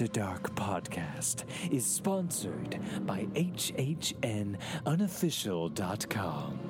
After Dark podcast is sponsored by HHNUnofficial.com,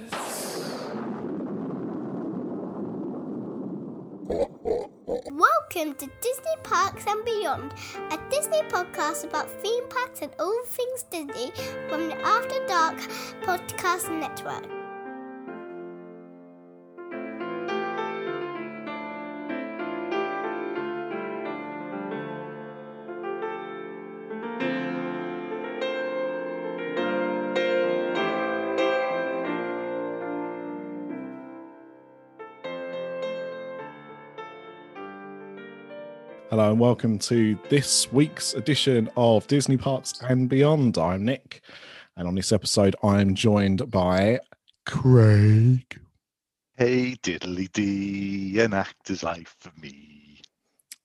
Welcome to Disney Parks and Beyond, a Disney podcast about theme parks and all things Disney from the After Dark Podcast Network. Hello and welcome to this week's edition of Disney Parks and Beyond. I'm Nick, and on this episode, I'm joined by Craig. Hey diddly dee, an actor's life for me.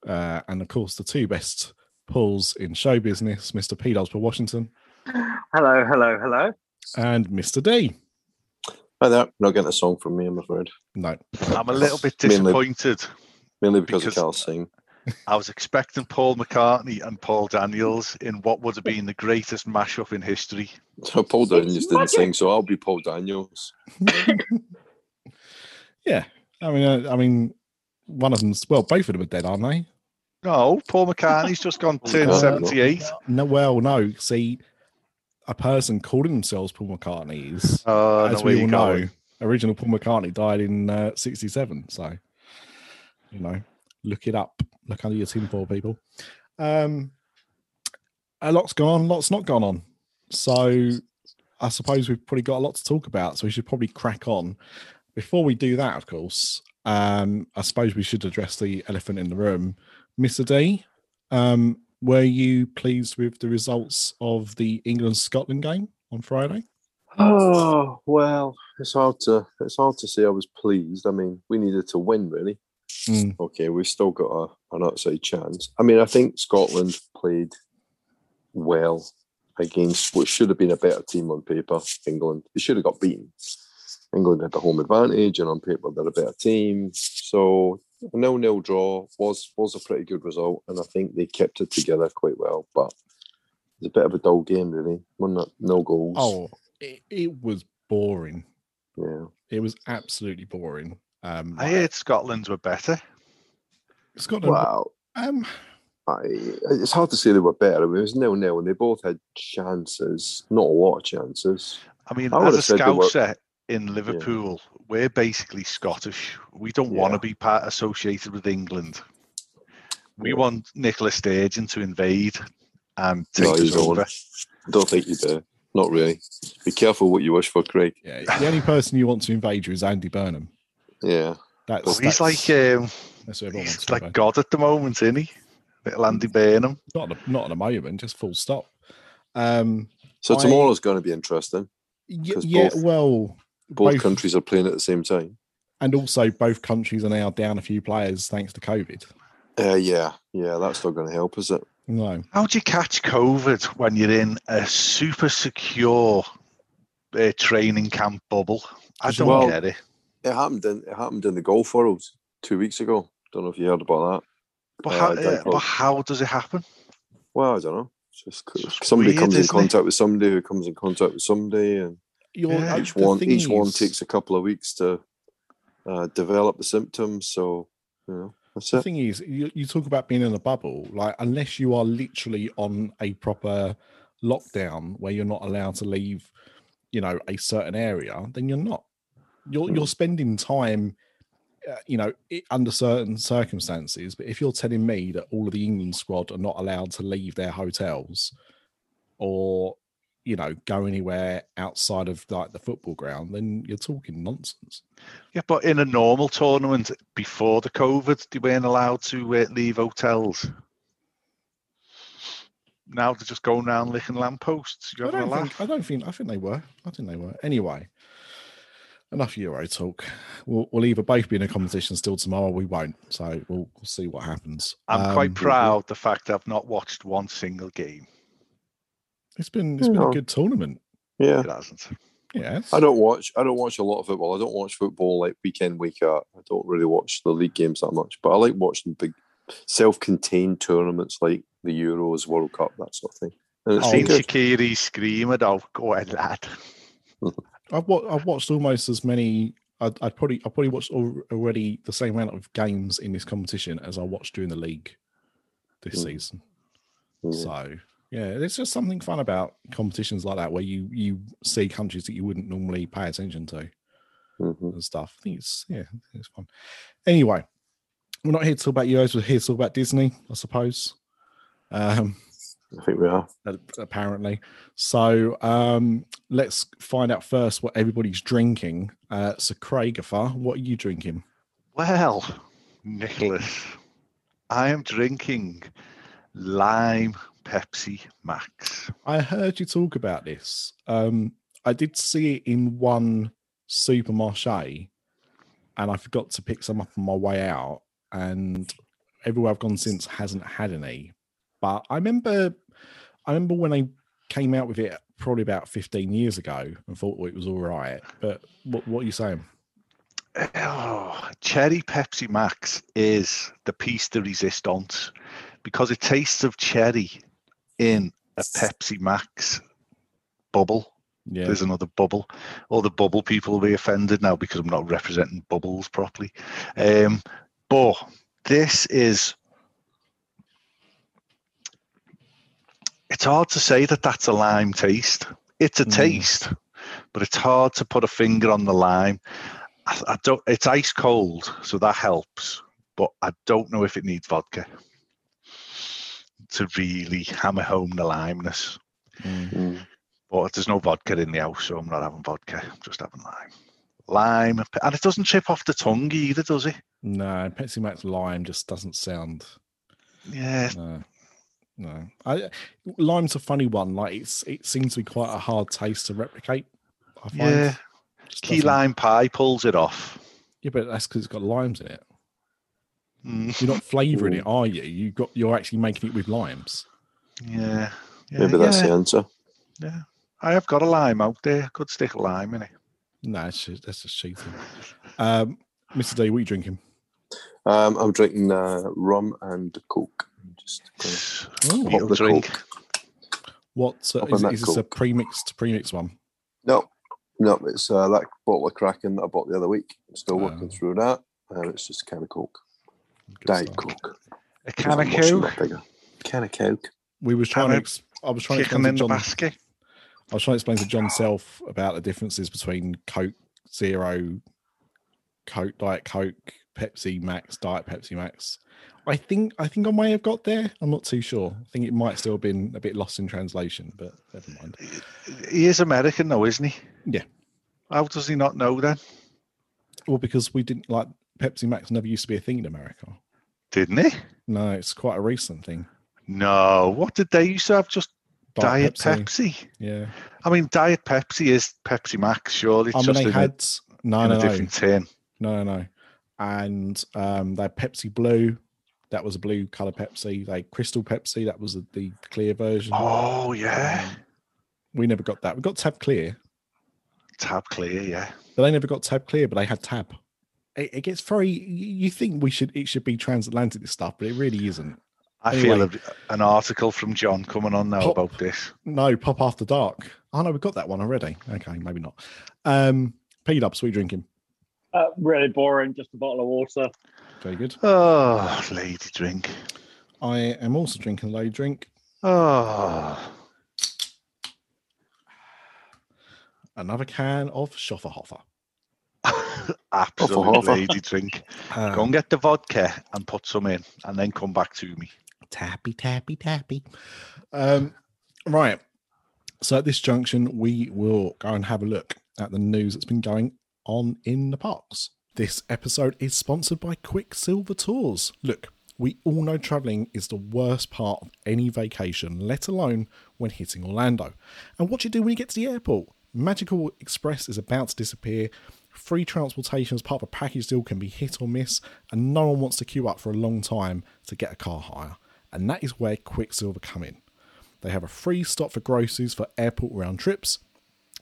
Uh, and of course, the two best pulls in show business, Mr. P. Dosper Washington Hello, hello, hello. and Mr. D. Hi there. Not getting a song from me, I'm afraid. No, I'm a little bit disappointed. Mainly because, Because- I can't sing. I was expecting Paul McCartney and Paul Daniels in what would have been the greatest mashup in history. So Paul Daniels didn't sing, so I'll be Paul Daniels. yeah, I mean, uh, I mean, one of them's well, both of them are dead, aren't they? No, Paul McCartney's just gone turned Uh, 78. No, well, no. See, a person calling themselves Paul McCartney is Oh, as no, we you all know, going? original Paul McCartney died in uh, 67. So, you know, look it up. Look under your tinfoil, people. Um, a lot's gone on, lots not gone on. So, I suppose we've probably got a lot to talk about. So, we should probably crack on. Before we do that, of course, um, I suppose we should address the elephant in the room. Mr. D, um, were you pleased with the results of the England Scotland game on Friday? Oh well, it's hard to it's hard to say I was pleased. I mean, we needed to win really. Mm. Okay, we've still got a, an outside chance. I mean, I think Scotland played well against what should have been a better team on paper, England. They should have got beaten. England had the home advantage, and on paper they're a better team. So a nil-nil draw was was a pretty good result, and I think they kept it together quite well. But it's a bit of a dull game, really. One no goals. Oh, it, it was boring. yeah. It was absolutely boring. Um, I heard Scotland were better. Scotland. Wow. Um, I, it's hard to say they were better. I mean, It was nil nil, and they both had chances. Not a lot of chances. I mean, I would as a have said were- in Liverpool, we're basically Scottish. We don't want to be part associated with England. We Yeah. want Nicola Sturgeon to invade and take No, you us don't. over. I don't think you do. Not really. Be careful what you wish for, Craig. yeah, the only person you want to invade you is Andy Burnham. Yeah. That's, Well, he's that's- like um, that's who everyone wants he's like. God at the moment, isn't he? Little Andy Burnham. not at, not at the moment, just full stop. Um, So I- tomorrow's going to be interesting. y- 'Cause yeah, both- well, Both, Both- countries are playing at the same time. and also both countries are now down a few players thanks to COVID. Uh, yeah, yeah, that's not going to help, is it? No, How do you catch COVID when you're in a super secure uh, training camp bubble? I don't Well- get it. It happened in it happened in the golf world two weeks ago. Don't know if you heard about that. But uh, how, uh, but how does it happen? Well, I don't know. It's just It's somebody weird, comes in isn't it? contact with somebody who comes in contact with somebody, and You're, Yeah. uh, each one thing each one takes a couple of weeks to uh, develop the symptoms. So you know that's The it. thing is, you, you talk about being in a bubble, like unless you are literally on a proper lockdown where you're not allowed to leave, you know, a certain area, then you're not. You're you're spending time, uh, you know, under certain circumstances. But if you're telling me that all of the England squad are not allowed to leave their hotels, or you know, go anywhere outside of like the football ground, then you're talking nonsense. Yeah, but in a normal tournament before the COVID, they weren't allowed to uh, leave hotels. now they're just going around licking lampposts. You I don't think. I don't think. I think they were. I think they were. Anyway, enough Euro talk. We'll, we'll either both be in a competition still tomorrow. or We won't. So we'll, we'll see what happens. I'm quite Um, proud the fact I've not watched one single game. It's been it's been a good tournament. Yeah. It hasn't. Yes. I don't watch. I don't watch a lot of football. I don't watch football like weekend, week out. I don't really watch the league games that much. But I like watching big, self-contained tournaments like the Euros, World Cup, that sort of thing. And it's Oh, been Seen good. Shaqiri screaming, "Oh, go ahead, lad!" I've, wa- I've watched almost as many. I'd, I'd probably I probably watched al- already the same amount of games in this competition as I watched during the league this Mm. season. Yeah. So yeah, there's just something fun about competitions like that where you you see countries that you wouldn't normally pay attention to Mhm. and stuff. I think it's yeah, it's fun. Anyway, we're not here to talk about Euros. We're here to talk about Disney, I suppose. Um, I think we are. apparently. So um, let's find out first what everybody's drinking. Uh, so, Craigifer, what are you drinking? Well, Nicholas, I am drinking lime Pepsi Max. I heard you talk about this. Um, I did see it in one supermarché, and I forgot to pick some up on my way out. And everywhere I've gone since hasn't had any. But I remember, I remember when I came out with it probably about 15 years ago and thought it was all right. But what, what are you saying? Oh, cherry Pepsi Max is the piece de resistance because it tastes of cherry in a Pepsi Max bubble. Yeah. There's another bubble. All the bubble people will be offended now because I'm not representing bubbles properly. Um, but this is. It's hard to say that that's a lime taste. It's a Mm. taste, but it's hard to put a finger on the lime. I, I don't. It's ice cold, so that helps. But I don't know if it needs vodka to really hammer home the limeness. Mm. But there's no vodka in the house, so I'm not having vodka. I'm just having lime. Lime, and it doesn't chip off the tongue either, does it? No, Pepsi Max Lime just doesn't sound. Yeah, No, no. I, lime's a funny one. Like it's it seems to be quite a hard taste to replicate. I find. yeah. Just Key doesn't- lime pie pulls it off. Yeah, but that's because it's got limes in it. Mm, You're not flavouring it, are you? You got you're actually making it with limes. yeah, yeah, Maybe that's yeah, the answer. yeah. I have got a lime out there. Could stick a lime in it. No, that's just, that's just cheating. Um, Mr. D, what are you drinking? Um, I'm drinking uh, rum and coke. I'm just gonna pop Real the drink. What uh, Up is, on that is this a Coke. pre-mixed premixed one? No, no, it's uh, that bottle of Kraken that I bought the other week. I'm still working Oh. through that. Uh, it's just a can of Coke. Diet stuff. Coke. A can of Coke. Can of Coke. We was trying to. Can of Ex- I was trying to explain to John. basket. I was trying to explain to John Self about the differences between Coke Zero, Coke Diet Coke, Pepsi Max, Diet Pepsi Max. I think I think I may have got there. I'm not too sure. I think it might still have been a bit lost in translation, but never mind. He is American, though, isn't he? Yeah. How does he not know then? Well, because we didn't like Pepsi Max never used to be a thing in America. Didn't he? No, it's quite a recent thing. No. What did they used to have? Just Diet, Pepsi. Yeah. I mean, Diet Pepsi is Pepsi Max, surely. It's I mean, just they had no, a, in no, a no, different tin. no, no, no, and um, they had Pepsi Blue. That was a blue color Pepsi. They Crystal Pepsi. That was the clear version. Oh, yeah. We never got that. We got Tab Clear, Tab clear, yeah. but they never got Tab Clear. But they had Tab. It, it gets very. You think we should? It should be transatlantic stuff, but it really isn't. I Anyway. feel a, an article from John coming on now Pop- about this. No, Pop After Dark. Oh no, we got that one already. Okay, maybe not. Um, P Dubs, what are you drinking? Uh, really boring. Just a bottle of water. Very good. Oh, lady drink. I am also drinking a low drink. Oh, Another can of Schofferhofer. absolute Hoffa. lady drink. Um, go and get the vodka and put some in, and then come back to me. tappy tappy tappy um right so at this junction we will go and have a look at the news that's been going on in the parks this episode is sponsored by quicksilver tours look We all know travelling is the worst part of any vacation, let alone when hitting Orlando. And what do you do when you get to the airport? Magical Express is about to disappear. Free transportation as part of a package deal can be hit or miss, and no one wants to queue up for a long time to get a car hire. And that is where Quicksilver come in. They have a free stop for groceries for airport round trips,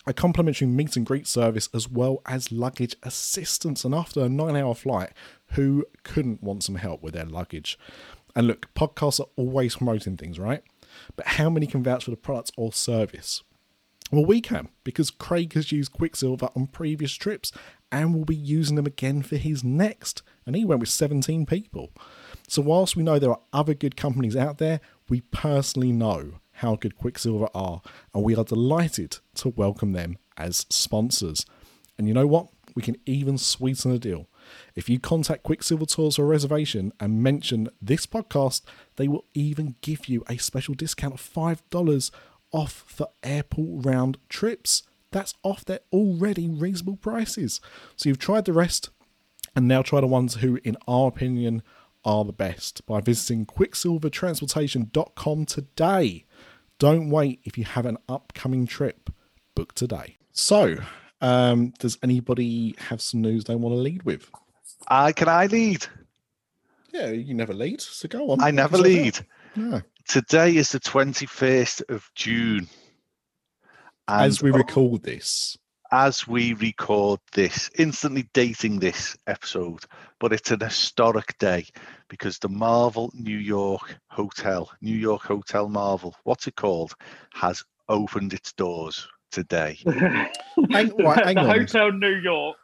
a complimentary meet and greet service, as well as luggage assistance. And after a nine hour flight, who couldn't want some help with their luggage? And look, podcasts are always promoting things, right? But how many can vouch for the products or service? Well, we can because Craig has used Quicksilver on previous trips and will be using them again for his next. And he went with 17 people. So, whilst we know there are other good companies out there, we personally know how good Quicksilver are, and we are delighted to welcome them as sponsors. And you know what? We can even sweeten the deal. If you contact Quicksilver Tours for a reservation and mention this podcast, they will even give you a special discount of $5 off for airport round trips. That's off their already reasonable prices. So you've tried the rest and now try the ones who, in our opinion, are the best by visiting quicksilvertransportation.com today. Don't wait if you have an upcoming trip. Book today. So, um, does anybody have some news they want to lead with? I can I lead? Yeah, you never lead, so go on. I never lead. Yeah. Today is the 21st of June. And As we record this, as we record this, instantly dating this episode, but it's an historic day because the Marvel New York Hotel, New York Hotel Marvel, what's it called, has opened its doors today. Hang- right, hang the on. Hotel New York,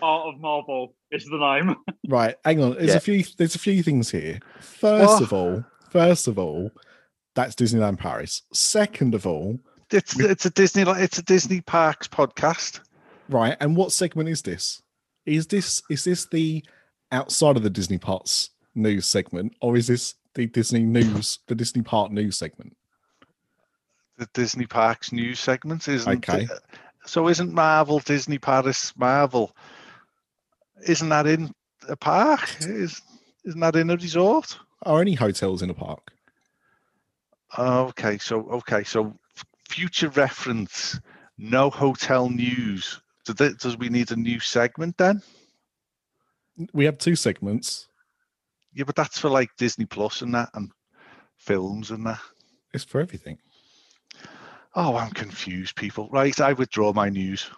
Art of Marvel is the name. right? Hang on. There's Yeah. a few. There's a few things here. First What? of oh. all, first of all, that's Disneyland Paris. Second of all, It's it's a Disney it's a Disney Parks podcast. right? And what segment is this? Is this is this the outside of the Disney Parks news segment, or is this the Disney news, the Disney Park news segment? The Disney Parks news segment isn't Okay. So isn't Marvel Disney Paris Marvel? Isn't that in a park? Is isn't that in a resort? Are any hotels in a park? Okay, so okay, so future reference, no hotel news. Does, we need a new segment then? We have two segments. Yeah, but that's for like Disney Plus and that, and films and that. It's for everything. Oh, I'm confused, people. Right, I withdraw my news.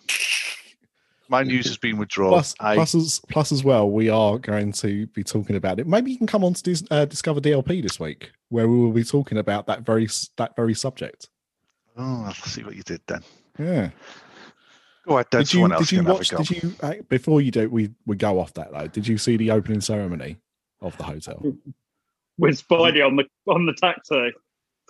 My news has been withdrawn. Plus, I, plus, as, plus as well, we are going to be talking about it. Maybe you can come on to Dis, uh, Discover DLP this week, where we will be talking about that very that very subject. Oh, I'll see what you did then. Yeah. Go ahead, then. Did you Someone else did you watch? have a go. Did you uh, before you do we we go off that though? Did you see the opening ceremony of the hotel? With Spidey on the on the taxi.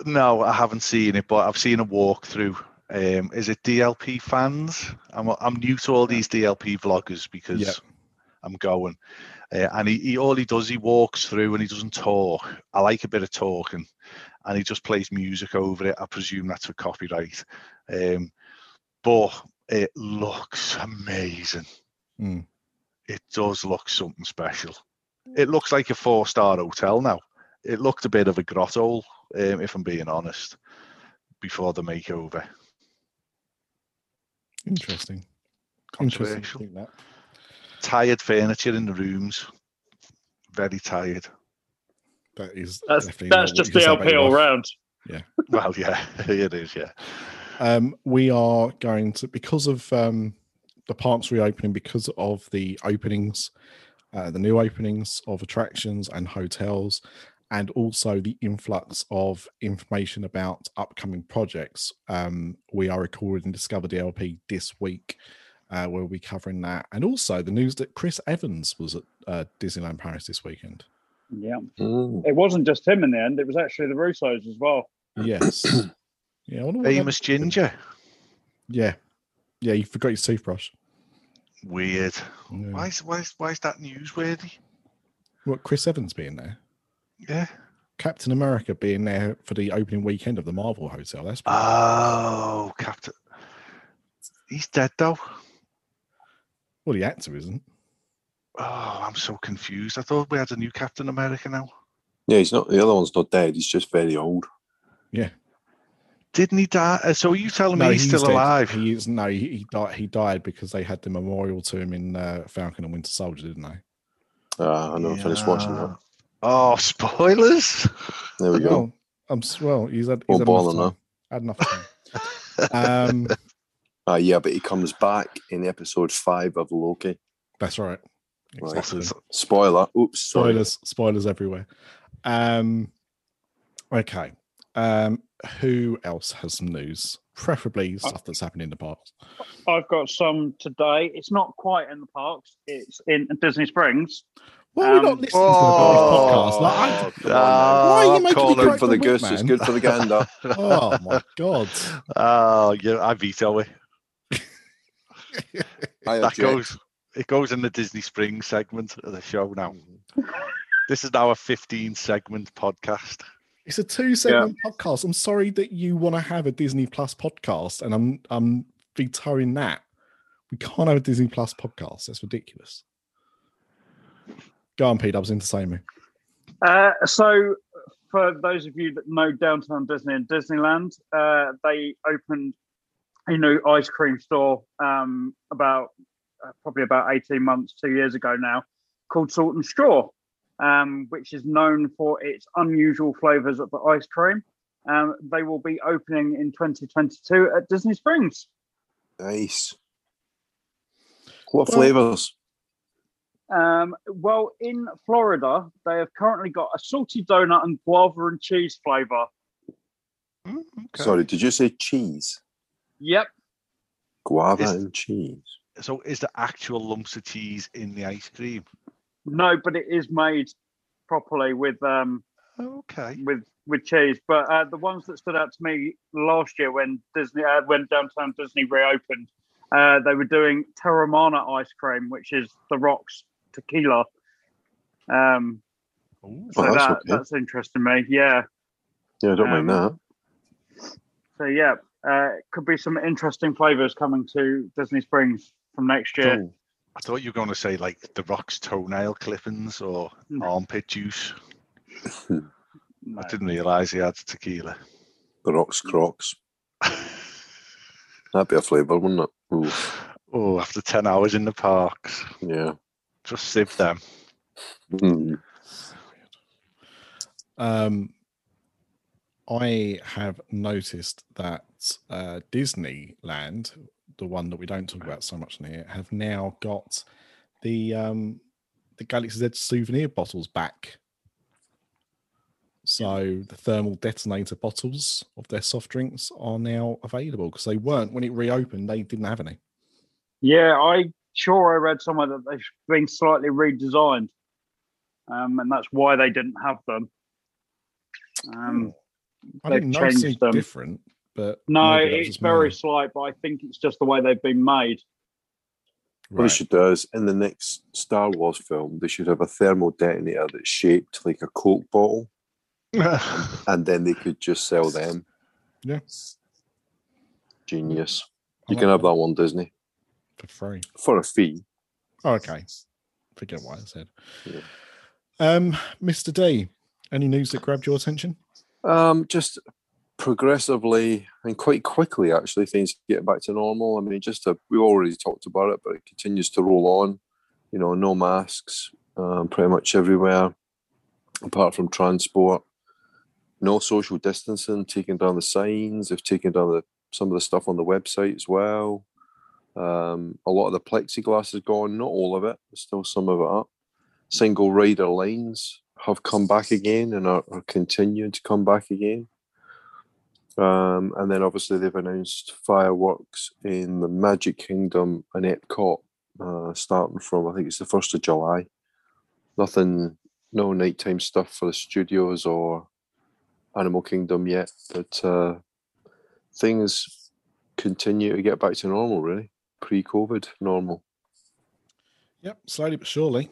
No, I haven't seen it, but I've seen a walkthrough. Um, is it DLP fans? I'm I'm new to all these DLP vloggers because Yeah. I'm going, uh, and he, he all he does he walks through and he doesn't talk. I like a bit of talking, and he just plays music over it. I presume that's for copyright, um, but it looks amazing. Mm. It does look something special. It looks like a four star hotel now. It looked a bit of a grotto, um, if I'm being honest, before the makeover. Interesting. Interesting. Controversial. that. Tired furniture in the rooms. Very tired. That is That's definitely that's just the you can say DLP about all round. Well, yeah, it is. Yeah. Um, we are going to because of um, the parks reopening, because of the openings, uh, the new openings of attractions and hotels, and also the influx of information about upcoming projects. Um, we are recording Discover DLP this week, uh, where we'll be covering that, and also the news that Chris Evans was at uh, Disneyland Paris this weekend. Yeah. Mm. It wasn't just him in the end, it was actually the Russos as well. Yes. yeah. I wonder what that- Famous ginger. Yeah. Yeah. You forgot your toothbrush. Weird. Yeah. Why is, why, is, why is that newsworthy? What Chris Evans being there? Yeah. Captain America being there for the opening weekend of the Marvel Hotel. That's pretty- Oh, Captain. He's dead though. well, the actor isn't. Oh, I'm so confused. I thought we had a new Captain America now. Yeah, he's not. The other one's not dead. He's just very old. Yeah. Didn't he die? Uh, So are you telling me No, he's, still dead. alive? He is no, he, he died. He died because they had the memorial to him in uh, Falcon and Winter Soldier, didn't they? Uh, I know. I finished watching that. Oh, spoilers! There we go. Well, I'm s- well. He's had, he's Won't had bother enough time. Had enough time. um, Uh, yeah, but he comes back in episode five of Loki. that's right. Right. Exactly. Spoiler. Oops. Sorry. Spoilers, spoilers everywhere. Um, okay. Um, who else has some news? Preferably stuff that's happened in the past. I've got some today. It's not quite in the parks. It's in Disney Springs. Why are we Um, not listening to the podcast? Like, I- Oh, Why are you oh, making call me him. Good for the Wait, goose. man. It's good for the gander. oh my god! Oh, yeah, I veto it. That object. goes. It goes in the Disney Springs segment of the show now. This is now a 15 segment podcast. It's a two segment podcast. I'm sorry that you want to have a Disney Plus podcast, and I'm I'm vetoing that. We can't have a Disney Plus podcast. That's ridiculous. Go on, Pete. I was entertaining me. Uh, so, for those of you that know Downtown Disney and Disneyland, uh, they opened a new ice cream store um, about probably about 18 months, two years ago now, called Salt and Straw, um, which is known for its unusual flavors of the ice cream. Um, they will be opening in 2022 at Disney Springs. Nice. What Well- flavors? Um, well, in Florida, they have currently got a salty donut and guava and cheese flavor. Mm, okay. Sorry, did you say cheese? Yep. Guava Is- and cheese. So is the actual lumps of cheese in the ice cream? No, but it is made properly with um Okay. with with cheese. But uh, the ones that stood out to me last year when Disney uh, when Downtown Disney reopened, uh, they were doing Teremana ice cream, which is the Rocks tequila. Um, Ooh. so Oh, that's that okay. that's interesting me. Yeah. Yeah, I don't mind Um, that. So yeah, uh, could be some interesting flavors coming to Disney Springs from next year. Oh, I thought you were going to say like the Rock's toenail clippings or Mm. armpit juice. No. I didn't realise he had tequila. the rocks crocs. That'd be a flavour, wouldn't it? Ooh, oh, after 10 hours in the parks, yeah. just sieve them. Mm. Um, I have noticed that uh, Disneyland, the one that we don't talk about so much in here, have now got the um, the Galaxy's Edge souvenir bottles back. So the thermal detonator bottles of their soft drinks are now available because they weren't when it reopened. They didn't have any. Yeah, I sure I read somewhere that they've been slightly redesigned, um, and that's why they didn't have them. Um, I didn't changed them. different, but No, maybe that was it's very mine. slight, but I think it's just the way they've been made. What they should do is in the next Star Wars film, they should have a thermal detonator that's shaped like a Coke bottle, and then they could just sell them. Yeah. Genius. I You can like have that one, Disney, for free. for a fee. Oh, okay. Forget what I said. Yeah. Um, Mr. D, any news that grabbed your attention? Um, just progressively and quite quickly, actually, things get back to normal. I mean, just a, we already talked about it, but it continues to roll on. You know, no masks, um, pretty much everywhere, apart from transport. No social distancing, taking down the signs. They've taken down the, some of the stuff on the website as well. Um, a lot of the plexiglass is gone, not all of it. There's still some of it up. Single rider lines have come back again and are, are continuing to come back again. Um, and then obviously they've announced fireworks in the Magic Kingdom and Epcot uh, starting from I think it's the first of July. Nothing, no nighttime stuff for the studios or Animal Kingdom yet, but uh, things continue to get back to normal. Really, pre-COVID normal. Yep, slowly but surely.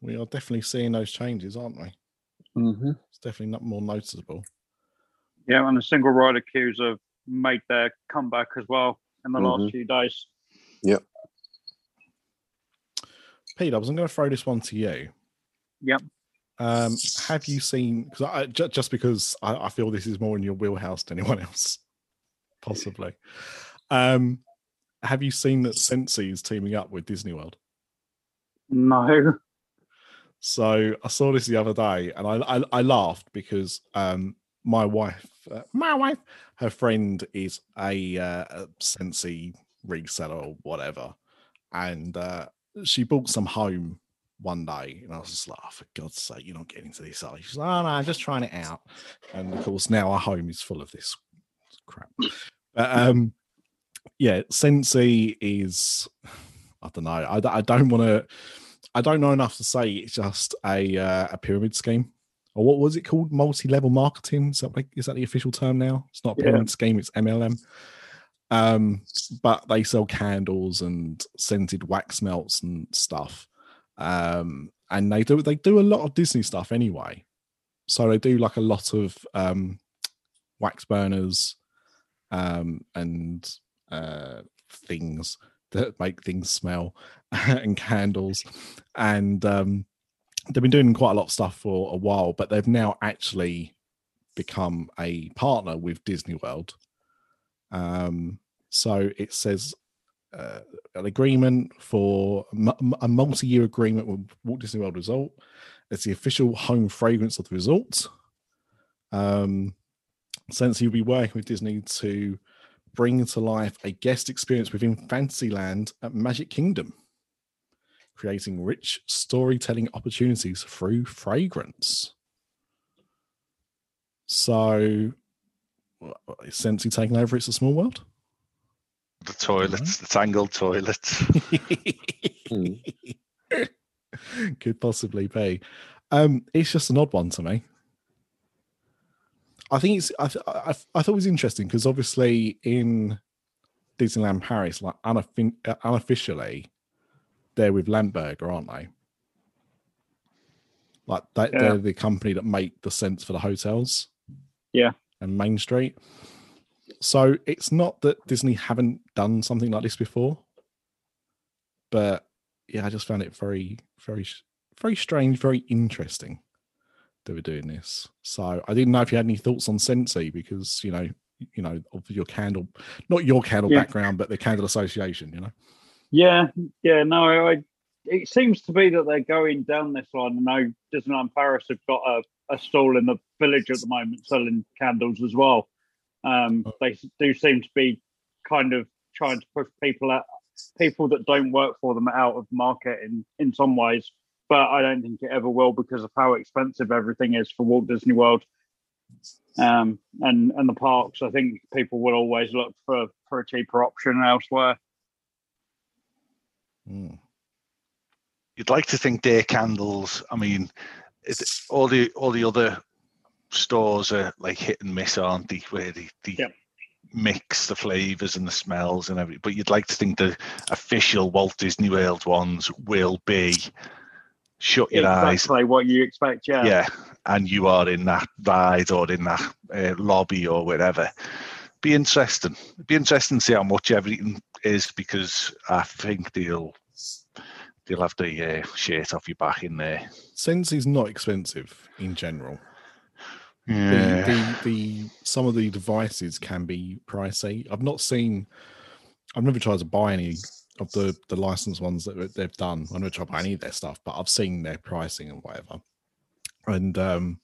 We are definitely seeing those changes, aren't we? Mm-hmm. It's definitely not more noticeable. Yeah, and the single rider queues have made their comeback as well in the last Mhm. few days. Yep. Pete, I was going to throw this one to you. Yep. Um, have you seen? Because I ju- just because I, I feel this is more in your wheelhouse than anyone else, possibly. Um, have you seen that Scentsy is teaming up with Disney World? No. So I saw this the other day, and I I, I laughed because um my wife, uh, my wife, her friend is a, uh, a Scentsy reseller or whatever, and uh, she bought some home one day, and I was just like, oh, for God's sake, you're not getting into this, are you? She's like, oh no, I'm just trying it out, and of course now our home is full of this crap. But um, yeah, Scentsy is, I don't know, I, I don't want to. I don't know enough to say it's just a uh, a pyramid scheme, or what was it called? Multi-level marketing. Is that, like, is that the official term now? It's not a Yeah. pyramid scheme; it's MLM. Um, but they sell candles and scented wax melts and stuff. Um, and they do they do a lot of Disney stuff anyway. So they do like a lot of um, wax burners um, and uh, things that make things smell and candles and um, they've been doing quite a lot of stuff for a while but they've now actually become a partner with disney world. Um, so it says uh, an agreement for a multi-year agreement with walt disney world resort. It's the official home fragrance of the resort. Um, since you'll be working with disney to bring to life a guest experience within Fantasyland at Magic Kingdom, creating rich storytelling opportunities through fragrance. So, what- what, is Scentsy taking over? It's a small world. The toilets, the tangled toilets. Could possibly be. Um, it's just an odd one to me. I think it's. I, th- I, I thought it was interesting because obviously in Disneyland Paris, like uh, unofficially, they're with Lampe Berger, aren't they? Like Yeah. they're the company that make the sense for the hotels. Yeah. And Main Street. So it's not that Disney haven't done something like this before, but yeah, I just found it very, very, very strange, very interesting that we're doing this. So I didn't know if you had any thoughts on Scentsy because you know, you know, of your candle, not your candle Yeah. background, but the Candle Association. You know, Yeah, yeah, no, I, it seems to be that they're going down this line. I know Disneyland Paris have got a, a stall in the village at the moment selling candles as well. Um, Oh. they do seem to be kind of trying to push people out, people that don't work for them out of the market in, in some ways. But I don't think it ever will because of how expensive everything is for Walt Disney World um, and and the parks. I think people will always look for for a cheaper option elsewhere. Mm. You'd like to think Day candles. I mean, it, all the all the other stores are like hit and miss, aren't they? Where they, they Yep. mix the flavors and the smells and everything. But you'd like to think the official Walt Disney World ones will be shut your eyes exactly what you expect. Yeah. yeah, and you are in that ride or in that uh, lobby or wherever. Be interesting. Be interesting to see how much everything is because I think they'll they'll have the uh, shirt off your back in there. Sense is not expensive in general. The, Yeah, the the some of the devices can be pricey. I've not seen. I've never tried to buy any of the the licensed ones that they've done. I've never tried to buy any of their stuff, but I've seen their pricing and whatever. And um,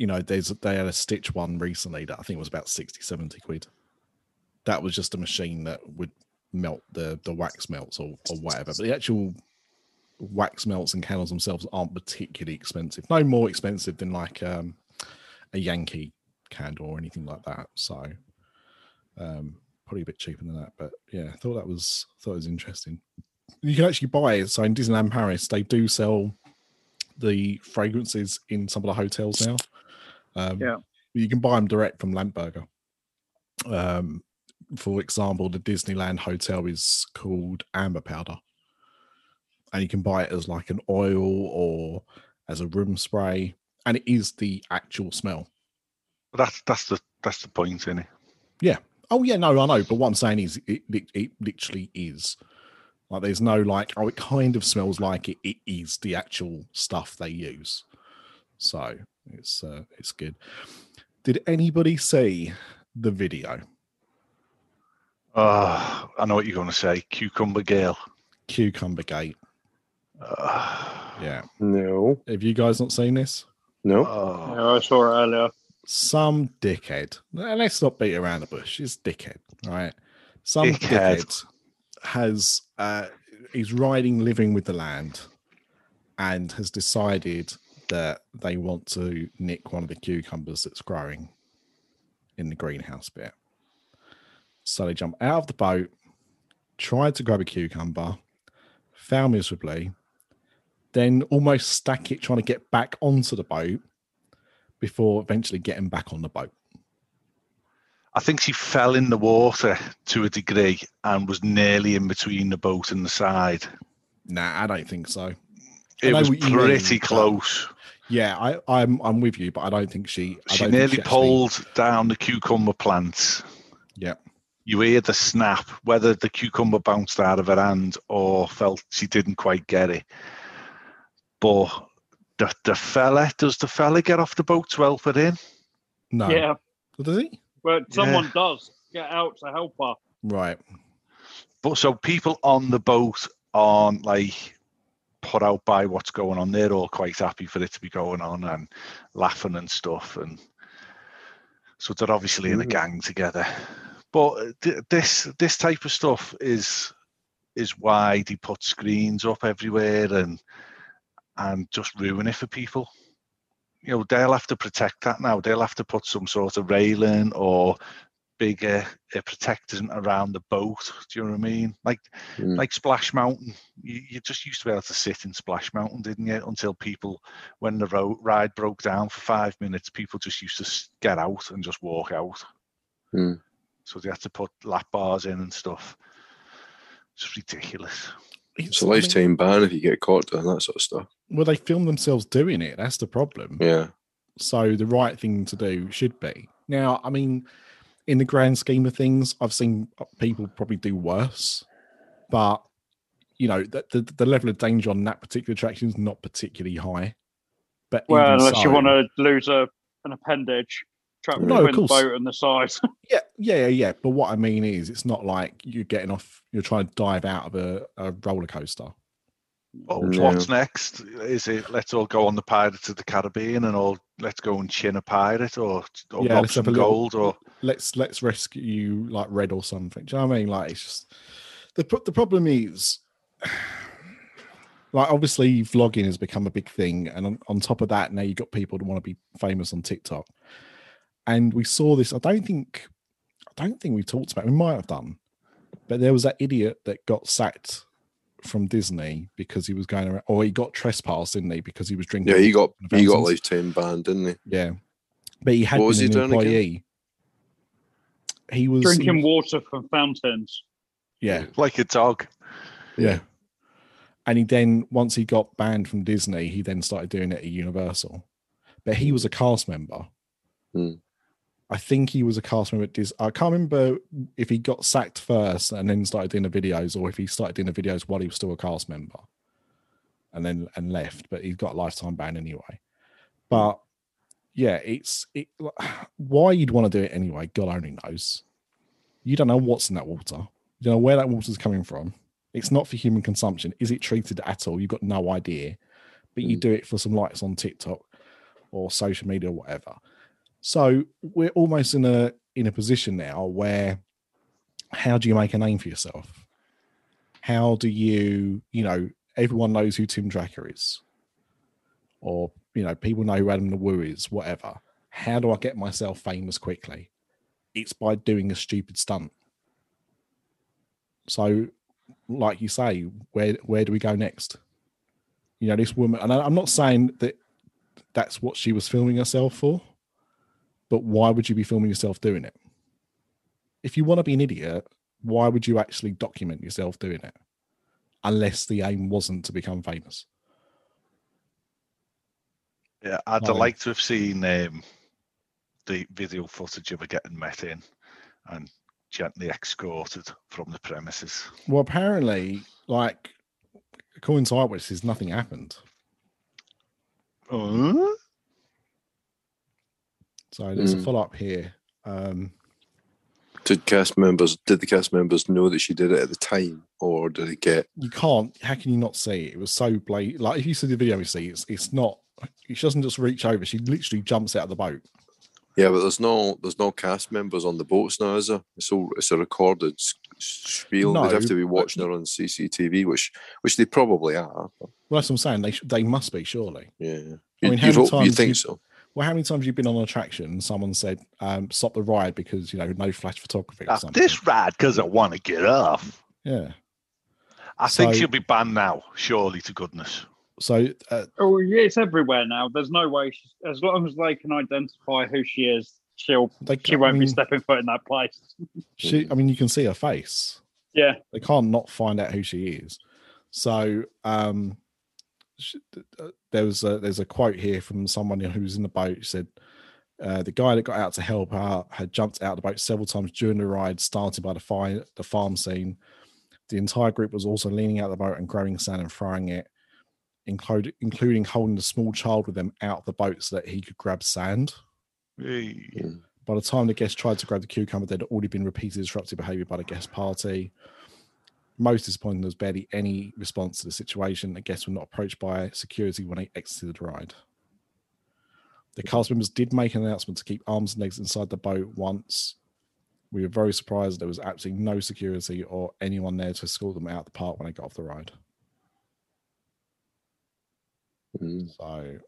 you know, there's they had a Stitch one recently that I think was about 60, 70 quid. That was just a machine that would melt the the wax melts or or whatever. But the actual wax melts and candles themselves aren't particularly expensive. No more expensive than like um, a Yankee candle or anything like that. So um, probably a bit cheaper than that. But yeah, I thought that was thought it was interesting. You can actually buy. So in Disneyland Paris, they do sell the fragrances in some of the hotels now. Um, Yeah. you can buy them direct from Lampe Berger. Um, for example, the Disneyland hotel is called Amber Powder, and you can buy it as like an oil or as a room spray, and it is the actual smell. that's that's the that's the point, isn't it? Yeah. Oh yeah, no, I know, but what I'm saying is, it it, it literally is. Like, there's no like, oh, it kind of smells like it. It is the actual stuff they use. So it's uh, it's good. Did anybody see the video? Oh, I know what you're going to say. Cucumber Girl. Cucumber Gate. Uh, Yeah. No, Have you guys not seen this? no. oh. Yeah, I saw it earlier. Some dickhead. Let's not beat around the bush. It's dickhead, right? Some Dickhead. dickhead, has uh he's riding living with the land and has decided that they want to nick one of the cucumbers that's growing in the greenhouse bit. So they jump out of the boat, tried to grab a cucumber, fail miserably, then almost stack it trying to get back onto the boat before eventually getting back on the boat. I think she fell in the water to a degree and was nearly in between the boat and the side. Nah, I don't think so. It was mean, pretty but- close. Yeah, I, I'm I'm with you, but I don't think she. She don't think nearly actually- pulled down the cucumber plants. Yeah. You hear the snap, whether the cucumber bounced out of her hand or felt she didn't quite get it. But the, the fella, does the fella get off the boat to help her in? No. Yeah, Does he? but someone does get out to help her. Right. But so people on the boat aren't like put out by what's going on. They're all quite happy for it to be going on and laughing and stuff. And so they're obviously in a Mhm. gang together. But th- this this type of stuff is is why they put screens up everywhere and and just ruin it for people. You know, they'll have to protect that now. They'll have to put some sort of railing or bigger uh, protecting around the boat. Do you know what I mean? Like Mm. like Splash Mountain. You, you just used to be able to sit in Splash Mountain, didn't you? Until people, when the road, ride broke down for five minutes, people just used to get out and just walk out. Hmm. So they had to put lap bars in and stuff. It's ridiculous. It's a I mean, lifetime ban if you get caught doing that sort of stuff. well, they film themselves doing it. That's the problem. Yeah. So the right thing to do should be. Now, I mean, in the grand scheme of things, I've seen people probably do worse, but you know, the, the, the level of danger on that particular attraction is not particularly high. But Well, unless you want to lose a an appendage, trapped No, between the boat and the side. Yeah, yeah, yeah, yeah. But what I mean is, it's not like you're getting off. You're trying to dive out of a, a roller coaster. Oh, well, Yeah. What's next? Is it let's all go on the Pirates of the Caribbean and all let's go and chin a pirate or, or Yeah, rob some a little- gold or Let's let's rescue you like Red or something. Do you know what I mean? Like it's just the the problem is, like obviously vlogging has become a big thing, and on, on top of that, now you've got people that want to be famous on TikTok. And we saw this. I don't think, I don't think we talked about. it. We might have done, but there was that idiot that got sacked from Disney because he was going around, or he got trespassed, didn't he? Because he was drinking. Yeah, he got in the he got fountains. lifetime banned, didn't he? Yeah, but he had What was been he an doing again? He was Drinking was- water from fountains. Yeah, like a dog. yeah. And he then, once he got banned from Disney, he then started doing it at Universal. But he was a cast member. Hmm. I think he was a cast member at Disney. I can't remember if he got sacked first and then started doing the videos, or if he started doing the videos while he was still a cast member, and then and left. But he's got a lifetime ban anyway. But yeah, it's it. Why you'd want to do it anyway? God only knows. You don't know what's in that water. You don't know where that water's coming from. It's not for human consumption. Is it treated at all? You've got no idea. But you Mm. do it for some likes on TikTok or social media or whatever. So we're almost in a in a position now where how do you make a name for yourself? How do you, you know, everyone knows who Tim Tracker is, or you know, people know who Adam Woo is, whatever. How do I get myself famous quickly? It's by doing a stupid stunt. So, like you say, where where do we go next? You know, this woman, and I'm not saying that that's what she was filming herself for, but why would you be filming yourself doing it? If you want to be an idiot, why would you actually document yourself doing it? Unless the aim wasn't to become famous. Yeah, I'd yeah. like to have seen um, the video footage of her getting met in and gently escorted from the premises. Well, apparently, like according to eyewitnesses, nothing happened. Uh, So there's a Mm. follow up here. Um, Did cast members did the cast members know that she did it at the time, or did it get? you can't. How can you not see it? It was so blatant. Like if you see the video, you see it's it's not. She doesn't just reach over. She literally jumps out of the boat. Yeah, but there's no there's no cast members on the boats now, is there? It's all it's a recorded spiel. They'd have to be watching her on CCTV, which which they probably are. Well, that's what I'm saying. They they must be surely. yeah, I mean, how you'd many hope, you times think you- so? Well, how many times have you been on an attraction and someone said, um, "Stop the ride" because you know no flash photography or something? this ride because I want to get off. Yeah. I think she'll be banned now, surely to goodness. So uh, Oh, yeah, it's everywhere now. There's no way. She's, as long as they can identify who she is, she'll they she won't mean, be stepping foot in that place. She, I mean, you can see her face. Yeah. They can't not find out who she is. So, um, sh- there was a, there's a quote here from someone who was in the boat. She said, uh, "The guy that got out to help out had jumped out of the boat several times during the ride, starting by the fire, the farm scene. The entire group was also leaning out of the boat and grabbing sand and throwing it, including including holding the small child with them out of the boat so that he could grab sand." Hey. By the time the guests tried to grab the cucumber, they'd already been repeated disruptive behaviour by the guest party. Most disappointing, there was barely any response to the situation. The guests were not approached by security when they exited the ride. The cast members did make an announcement to keep arms and legs inside the boat once. We were very surprised there was absolutely no security or anyone there to escort them out the park when they got off the ride. Mm. So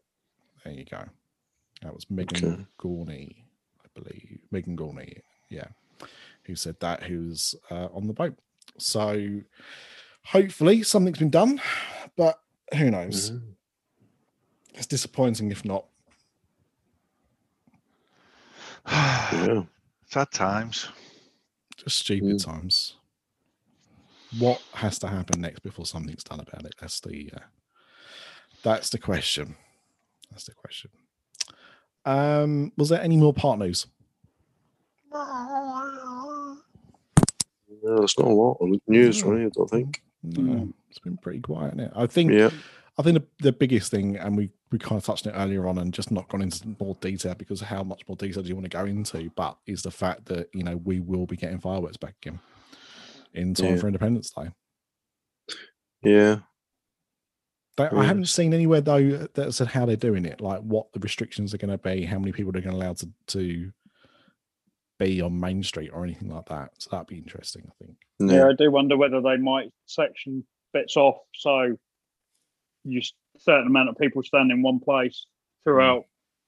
there you go. That was Megan Okay. Gorney, I believe. Megan Gorney, yeah, who said that, who's uh, on the boat. So hopefully something's been done, but who knows? Mhm. It's disappointing if not. Yeah. Sad times. Just stupid Mm. times. What has to happen next before something's done about it? That's the uh, that's the question. That's the question. Um, was there any more part news? Yeah, there's not a lot of news, Yeah. right? I don't think. No, it's been pretty quiet. Isn't it? I think Yeah. I think the, the biggest thing, and we we kind of touched on it earlier on, and just not gone into more detail because how much more detail do you want to go into? But is the fact that you know we will be getting fireworks back again in time Yeah. for Independence Day. Yeah. They, I haven't seen anywhere though that said how they're doing it, like what the restrictions are going to be, how many people they're going to allow to to be on Main Street or anything like that. So that'd be interesting, I think. Yeah, Yeah. I do wonder whether they might section bits off so you s- certain amount of people stand in one place throughout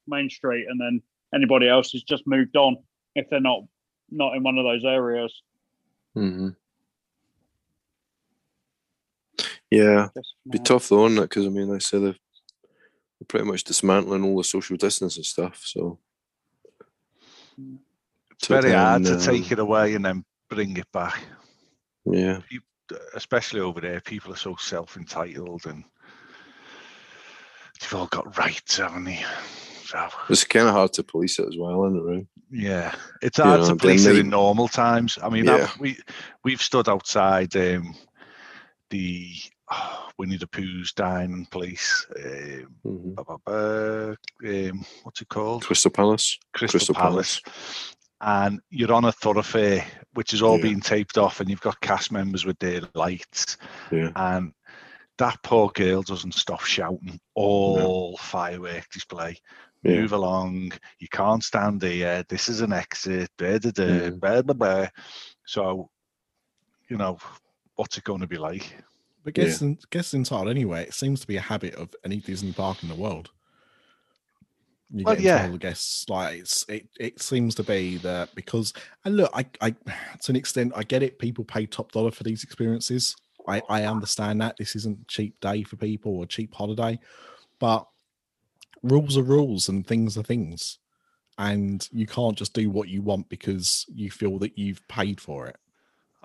Main Street, and then anybody else has just moved on if they're not not in one of those areas. hmm Yeah. Just, Be tough though, isn't it? Because I mean, like I said, they're they're pretty much dismantling all the social distance and stuff. So It's very hard to take it away and then bring it back. Yeah. Especially over there, people are so self-entitled and they've all got rights, haven't they? So It's kind of hard to police it as well, isn't it? Right? yeah, it's You hard know, to police it in normal times. I mean, Yeah. We we've stood outside um, the oh, Winnie the Pooh's dining place. Um, hmm ba- ba- ba, um, what's it called? Crystal Palace. Crystal, Crystal Palace. And you're on a thoroughfare, which is all Yeah. being taped off, and you've got cast members with their lights, Yeah. and that poor girl doesn't stop shouting all firework display. Yeah. Move along. You can't stand here. This is an exit. Blah, blah, blah, blah, blah, blah. So, you know, what's it going to be like? But Yeah. guests, in, guests entitled anyway. It seems to be a habit of any Disney park in the world. You Well, yeah. entitled guests like it's it, it seems to be that because and look, I I to an extent I get it. People pay top dollar for these experiences. I I understand that this isn't cheap day for people or cheap holiday, but rules are rules and things are things, and you can't just do what you want because you feel that you've paid for it.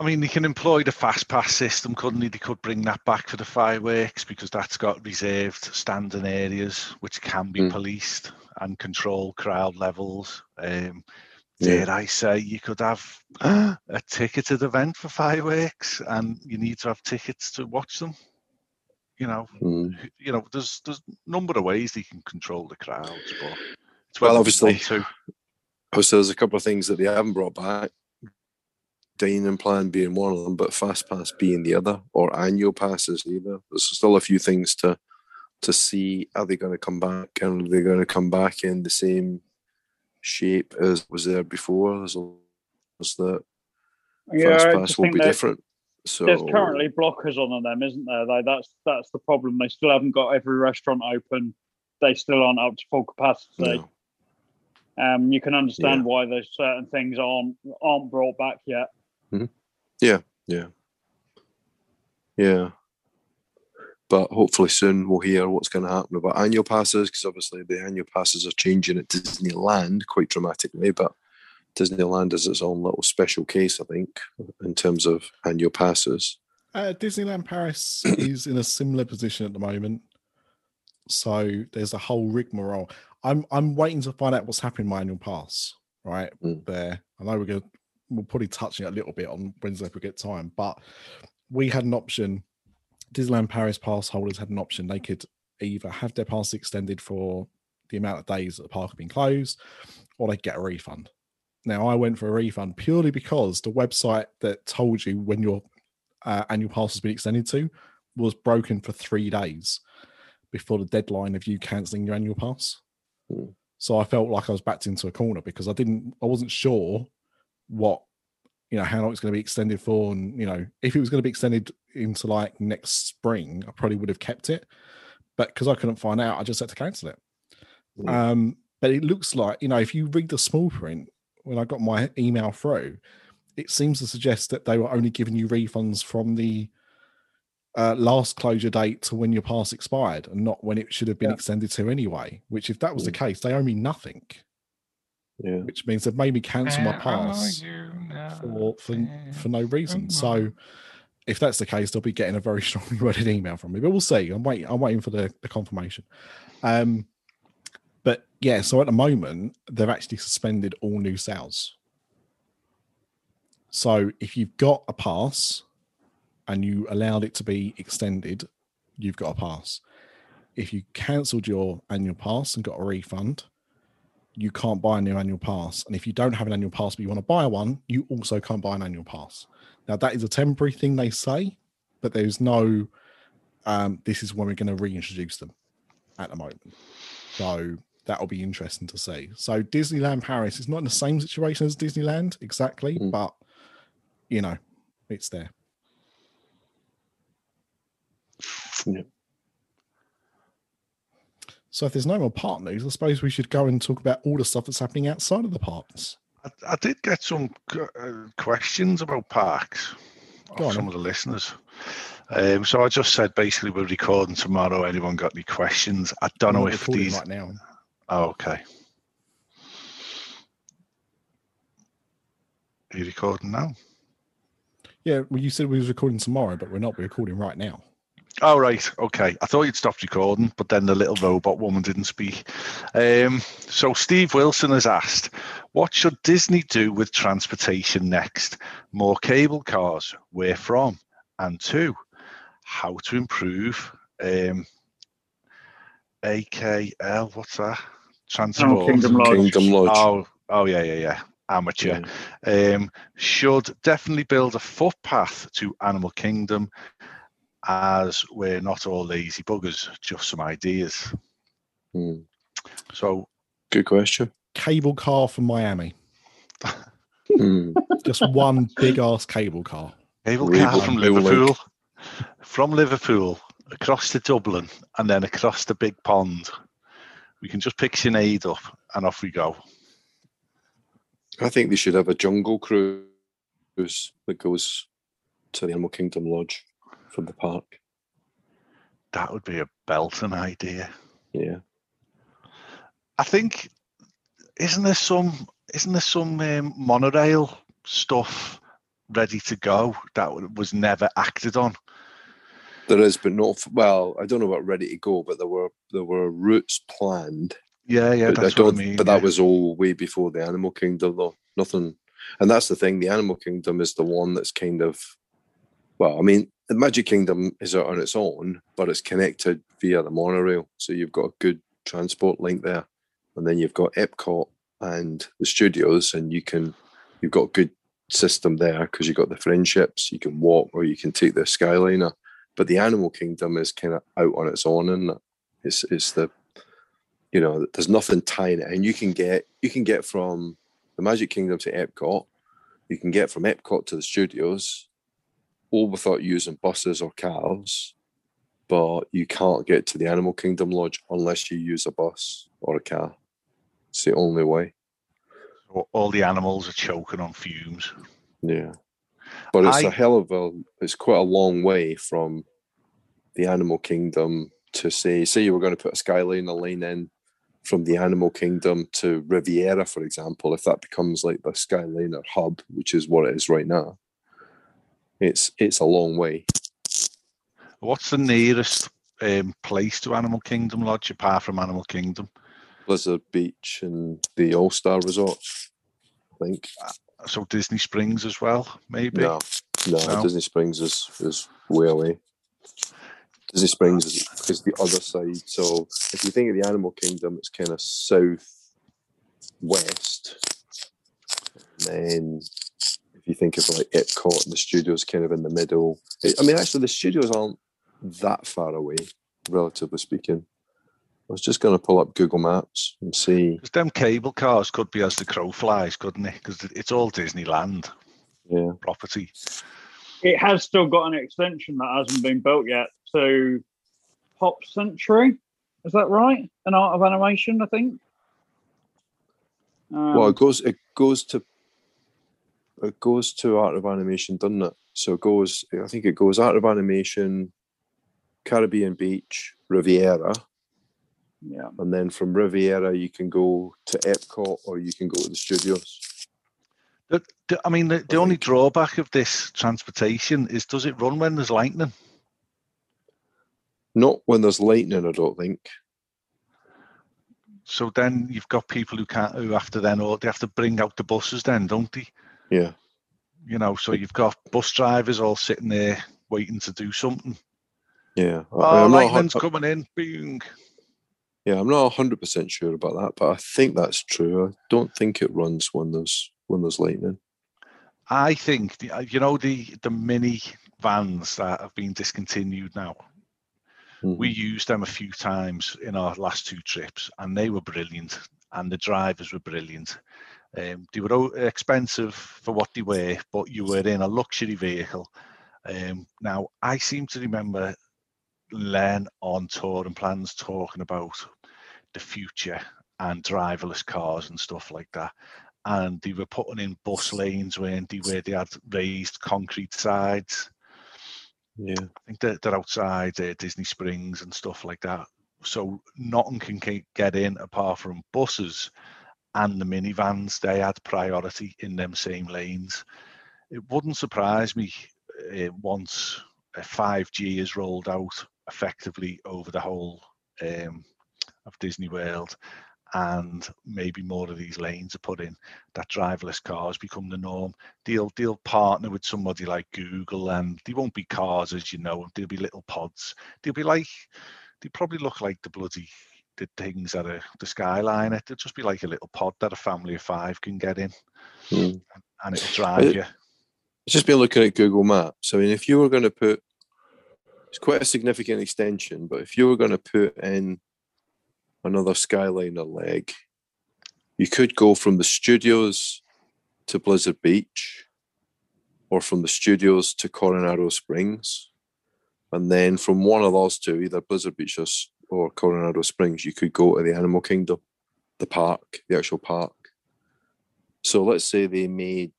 I mean, they can employ the fast pass system, couldn't they? They could bring that back for the fireworks because that's got reserved standing areas which can be Mm. policed and control crowd levels. Um, Yeah. dare I say, you could have a ticketed event for fireworks, and you need to have tickets to watch them. You know, Mm. you know, there's there's a number of ways they can control the crowds, but it's Well, obviously- to. There's a couple of things that they haven't brought back. Dining plan being one of them, but fast pass being the other, or annual passes either. There's still a few things to to see. Are they going to come back? And are they going to come back in the same shape as was there before? There's was that Yeah, fast pass will be different. So There's currently blockers on them, isn't there? Though that's that's the problem. They still haven't got every restaurant open. They still aren't up to full capacity. no. Um, you can understand Yeah. why there's certain things aren't aren't brought back yet. Yeah. Yeah. Yeah. But hopefully soon we'll hear what's going to happen about annual passes because obviously the annual passes are changing at Disneyland quite dramatically. But Disneyland is its own little special case, I think, in terms of annual passes. Uh, Disneyland Paris is in a similar position at the moment. So there's a whole rigmarole. I'm I'm waiting to find out what's happening my annual pass. Right Mm. there. I know we're gonna we'll probably touch it a little bit on Wednesday if we get time, but we had an option. Disneyland Paris pass holders had an option. They could either have their pass extended for the amount of days that the park had been closed, or they get a refund. Now I went for a refund purely because the website that told you when your uh, annual pass has been extended to was broken for three days before the deadline of you cancelling your annual pass. Hmm. So I felt like I was backed into a corner because I didn't, I wasn't sure what, you know, how long it's going to be extended for. And, you know, if it was going to be extended into like next spring, I probably would have kept it. But because I couldn't find out, I just had to cancel it. Hmm. Um, but it looks like, you know, if you read the small print, when I got my email through, it seems to suggest that they were only giving you refunds from the uh, last closure date to when your pass expired and not when it should have been Yeah. extended to anyway. Which, if that was the Mm. case, they owe me nothing, Yeah. which means they've made me cancel my pass for, for, for no reason. So, if that's the case, they'll be getting a very strongly worded email from me. But we'll see. I'm waiting. I'm waiting for the, the confirmation. Um, but yeah, so at the moment they've actually suspended all new sales. So if you've got a pass and you allowed it to be extended, you've got a pass. If you cancelled your annual pass and got a refund, you can't buy a new annual pass. And if you don't have an annual pass but you want to buy one, you also can't buy an annual pass. Now that is a temporary thing they say, but there's no um, this is when we're going to reintroduce them at the moment. So that'll be interesting to see. So Disneyland Paris is not in the same situation as Disneyland exactly, Mm. but you know, it's there. Yeah. So if there's no more park news, I suppose we should go and talk about all the stuff that's happening outside of the parks. I, I did get some uh, questions about parks Go of on some of the listeners. Um, so I just said basically we're recording tomorrow. Anyone got any questions? I don't know We're if these. right now. Oh, okay. Are you recording now? Yeah, well, you said we was recording tomorrow, but we're not. We're recording right now. Oh right, okay. I thought you'd stopped recording, but then the little robot woman didn't speak. Um, so Steve Wilson has asked, "What should Disney do with transportation next? More cable cars? Where from? And two, how to improve um, AKL? What's that? Transport. Kingdom Lodge. Kingdom Lodge. Oh, oh yeah, yeah, yeah. Amateur. Um, should definitely build a footpath to Animal Kingdom, as we're not all lazy buggers. Just some ideas. Hmm. So Good question. Cable car from Miami. Hmm. Just one big ass cable car. cable Really car from cool link. Liverpool, from Liverpool across to Dublin, and then across the big pond. We can just pick Sinead up, and off we go. I think they should have a jungle cruise that goes to the Animal Kingdom Lodge from the park. That would be a Belton idea. Yeah. I think isn't there some isn't there some um, monorail stuff ready to go that was never acted on? There is, but not well. I don't know about ready to go, but there were there were routes planned. Yeah, yeah, but I that's what I mean. But yeah. that was all way before the Animal Kingdom, though. Nothing, and that's the thing. The Animal Kingdom is the one that's kind of, well, I mean, the Magic Kingdom is on its own, but it's connected via the monorail. So you've got a good transport link there, and then you've got Epcot and the studios, and you can you've got a good system there because you've got the friendships. You can walk or you can take the Skyliner, but the Animal Kingdom is kind of out on its own, and it's it's the you know there's nothing tying it, and you can get you can get from the Magic Kingdom to Epcot, you can get from Epcot to the studios, all without using buses or cars but you can't get to the Animal Kingdom Lodge unless you use a bus or a car. It's the only way. All the animals are choking on fumes. Yeah, but it's I- a hell of a. It's quite a long way from the Animal Kingdom to say, say you were going to put a Skyliner line in from the Animal Kingdom to Riviera, for example. If that becomes like the Skyliner hub, which is what it is right now, it's it's a long way. What's the nearest um, place to Animal Kingdom Lodge apart from Animal Kingdom? Blizzard Beach and the All Star Resort. I think. So Disney Springs as well, maybe. No, no, No? Disney Springs is is way away. Disney Springs is, is the other side. So if you think of the Animal Kingdom, it's kind of south west. then if you think of like Epcot and the studios kind of in the middle. I- I mean, actually, the studios aren't that far away, relatively speaking. I was just going to pull up Google Maps and see. Because them cable cars could be as the crow flies, couldn't it? Because it's all Disneyland Yeah, property. It has still got an extension that hasn't been built yet to Pop Century. Is that right? An art of animation, I think. Um, well, it goes it goes to it goes to Art of Animation, doesn't it? So it goes. I think it goes Art of Animation, Caribbean Beach, Riviera, yeah. and then from Riviera you can go to Epcot or you can go to the studios. The, the, I mean, the, the only drawback of this transportation is does it run when there's lightning? Not when there's lightning, I don't think. So then you've got people who can't, who have to then, or they have to bring out the buses then, don't they? Yeah, You know, so you've got bus drivers all sitting there waiting to do something. yeah. I- Oh, I'm lightning's hun- coming in. Boom. yeah, I'm not hundred percent sure about that, but I think that's true. I don't think it runs when there's when there's lightning. I think the, uh, you know the the mini vans that have been discontinued now. Mhm. We used them a few times in our last two trips, and they were brilliant, and the drivers were brilliant. Um, they were expensive for what they were, but you were in a luxury vehicle. Um, now, I seem to remember Len on Touring Plans talking about the future and driverless cars and stuff like that. And they were putting in bus lanes, weren't they, where they had raised concrete sides. yeah, I think they're, they're outside uh, Disney Springs and stuff like that. So nothing can get in apart from buses and the minivans. They had priority in them same lanes. It wouldn't surprise me uh, once uh, 5G is rolled out effectively over the whole um, of Disney World and maybe more of these lanes are put in that driverless cars become the norm they'll they'll partner with somebody like Google, and they won't be cars as you know. They'll be little pods. They'll be like they probably look like the bloody the things that are the skyline. It'd just be like a little pod that a family of five can get in, Mm. and it'll drive you. It's just been looking at Google Maps. I mean, if you were going to put, it's quite a significant extension, but if you were going to put in another Skyliner leg, you could go from the studios to Blizzard Beach or from the studios to Coronado Springs. And then from one of those two, either Blizzard Beach or, or Coronado Springs, you could go to the Animal Kingdom, the park, the actual park. So let's say they made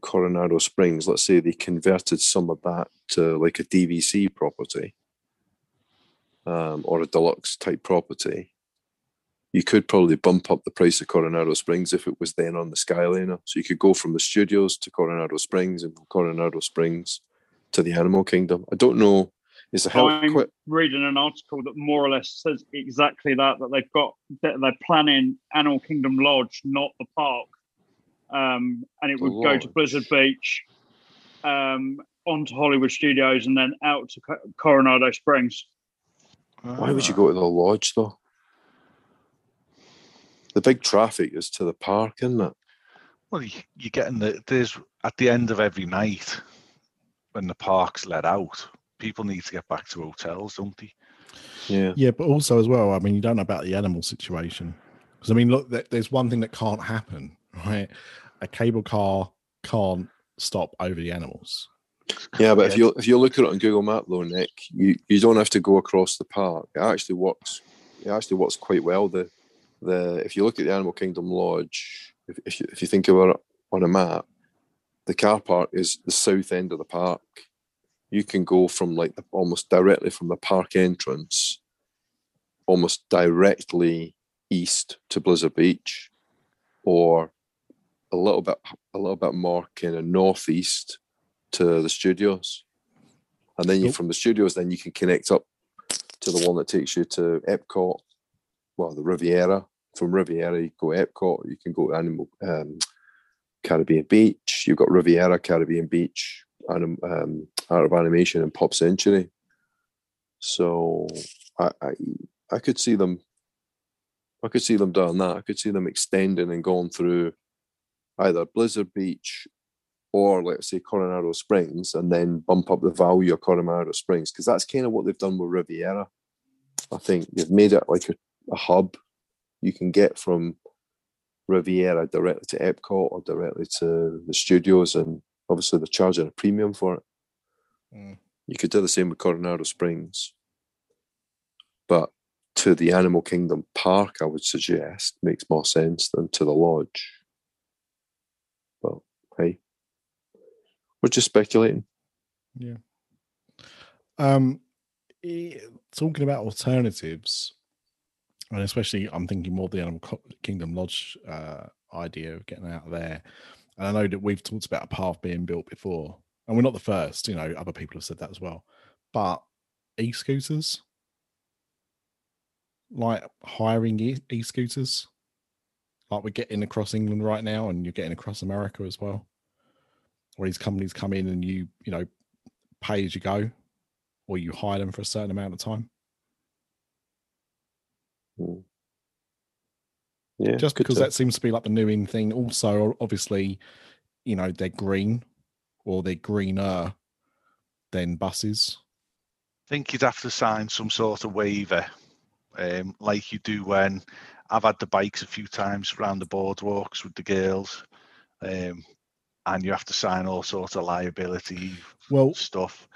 Coronado Springs, let's say they converted some of that to like a DVC property um, or a deluxe type property, you could probably bump up the price of Coronado Springs if it was then on the Skyliner. So you could go from the studios to Coronado Springs and from Coronado Springs to the Animal Kingdom. I don't know. Is the hell I'm quite reading an article that more or less says exactly that that they've got that they're planning Animal Kingdom Lodge, not the park, um, and it The would go to. Blizzard Beach, um, onto Hollywood Studios, and then out to Coronado Springs. why would you go to the lodge though? the big traffic is to the park, isn't it? Well, you, you're getting the there's at the end of every night when the park's let out, people need to get back to hotels, don't they? Yeah. Yeah, but also as well, I mean, you don't know about the animal situation. Because I mean, look, there's one thing that can't happen, right? A cable car can't stop over the animals. Yeah, but if you if you look at it on Google Map though, Nick, you, you don't have to go across the park. It actually works. It actually works quite well. The the if you look at the Animal Kingdom Lodge, if if you, if you think about it on a map, the car park is the south end of the park. You can go from like the, almost directly from the park entrance, almost directly east to Blizzard Beach, or a little bit a little bit more kind of northeast to the studios, and then you from the studios, then you can connect up to the one that takes you to Epcot, well, the Riviera. From Riviera, you go Epcot. You can go to Animal um, Caribbean Beach. You've got Riviera, Caribbean Beach, anim, um, Art of Animation, and Pop Century. So I, I I could see them. I could see them doing that. I could see them extending and going through either Blizzard Beach or let's say Coronado Springs, and then bump up the value of Coronado Springs because that's kind of what they've done with Riviera. I think they've made it like a, a hub. You can get from Riviera directly to Epcot or directly to the studios, and obviously they're charging a premium for it. Mm. You could do the same with Coronado Springs, but to the Animal Kingdom Park, I would suggest makes more sense than to the lodge. But hey, we're just speculating. Yeah. Um, talking about alternatives, and especially I'm thinking more the Animal Kingdom Lodge uh, idea of getting out of there. And I know that we've talked about a path being built before, and we're not the first. You know, other people have said that as well. But e-scooters, like hiring e- e-scooters, like we're getting across England right now, and you're getting across America as well, where these companies come in and you, you know, pay as you go or you hire them for a certain amount of time. Mm. Yeah, Just because to- that seems to be like the new in thing. Also, obviously, you know, they're green or they're greener than buses. I think you'd have to sign some sort of waiver, um, like you do when I've had the bikes a few times around the boardwalks with the girls, um, and you have to sign all sorts of liability Well, stuff.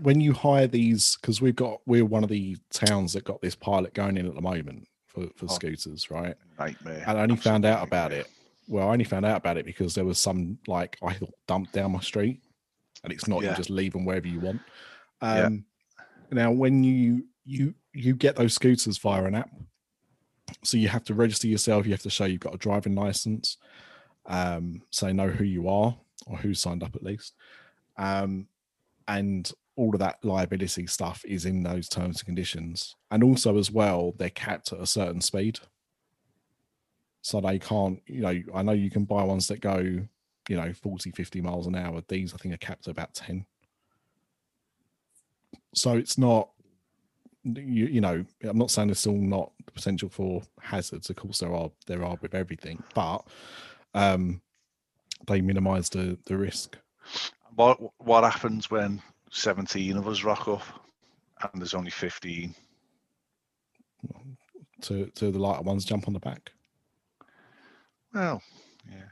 when you hire these, because we've got we're one of the towns that got this pilot going in at the moment for, for Oh. scooters, right? Nightmare. And I only found out about it. Well, I only found out about it because there was some like I thought dumped down my street, and it's not. Yeah. You just leave them wherever you want. Yeah. Um, Now, when you you you get those scooters via an app, so you have to register yourself. You have to show you've got a driving license, um, so know who you are or who signed up at least, um, and all of that liability stuff is in those terms and conditions. And also, as well, they're capped at a certain speed. So they can't you know i know you can buy ones that go you know 40 50 miles an hour. These i think are capped at about 10 so it's not you, you know i'm not saying there's still not the potential for hazards. Of course there are there are with everything but um they minimize the the risk. What what happens when seventeen of us rock up and there's only fifteen? to to the lighter ones jump on the back Well, yeah.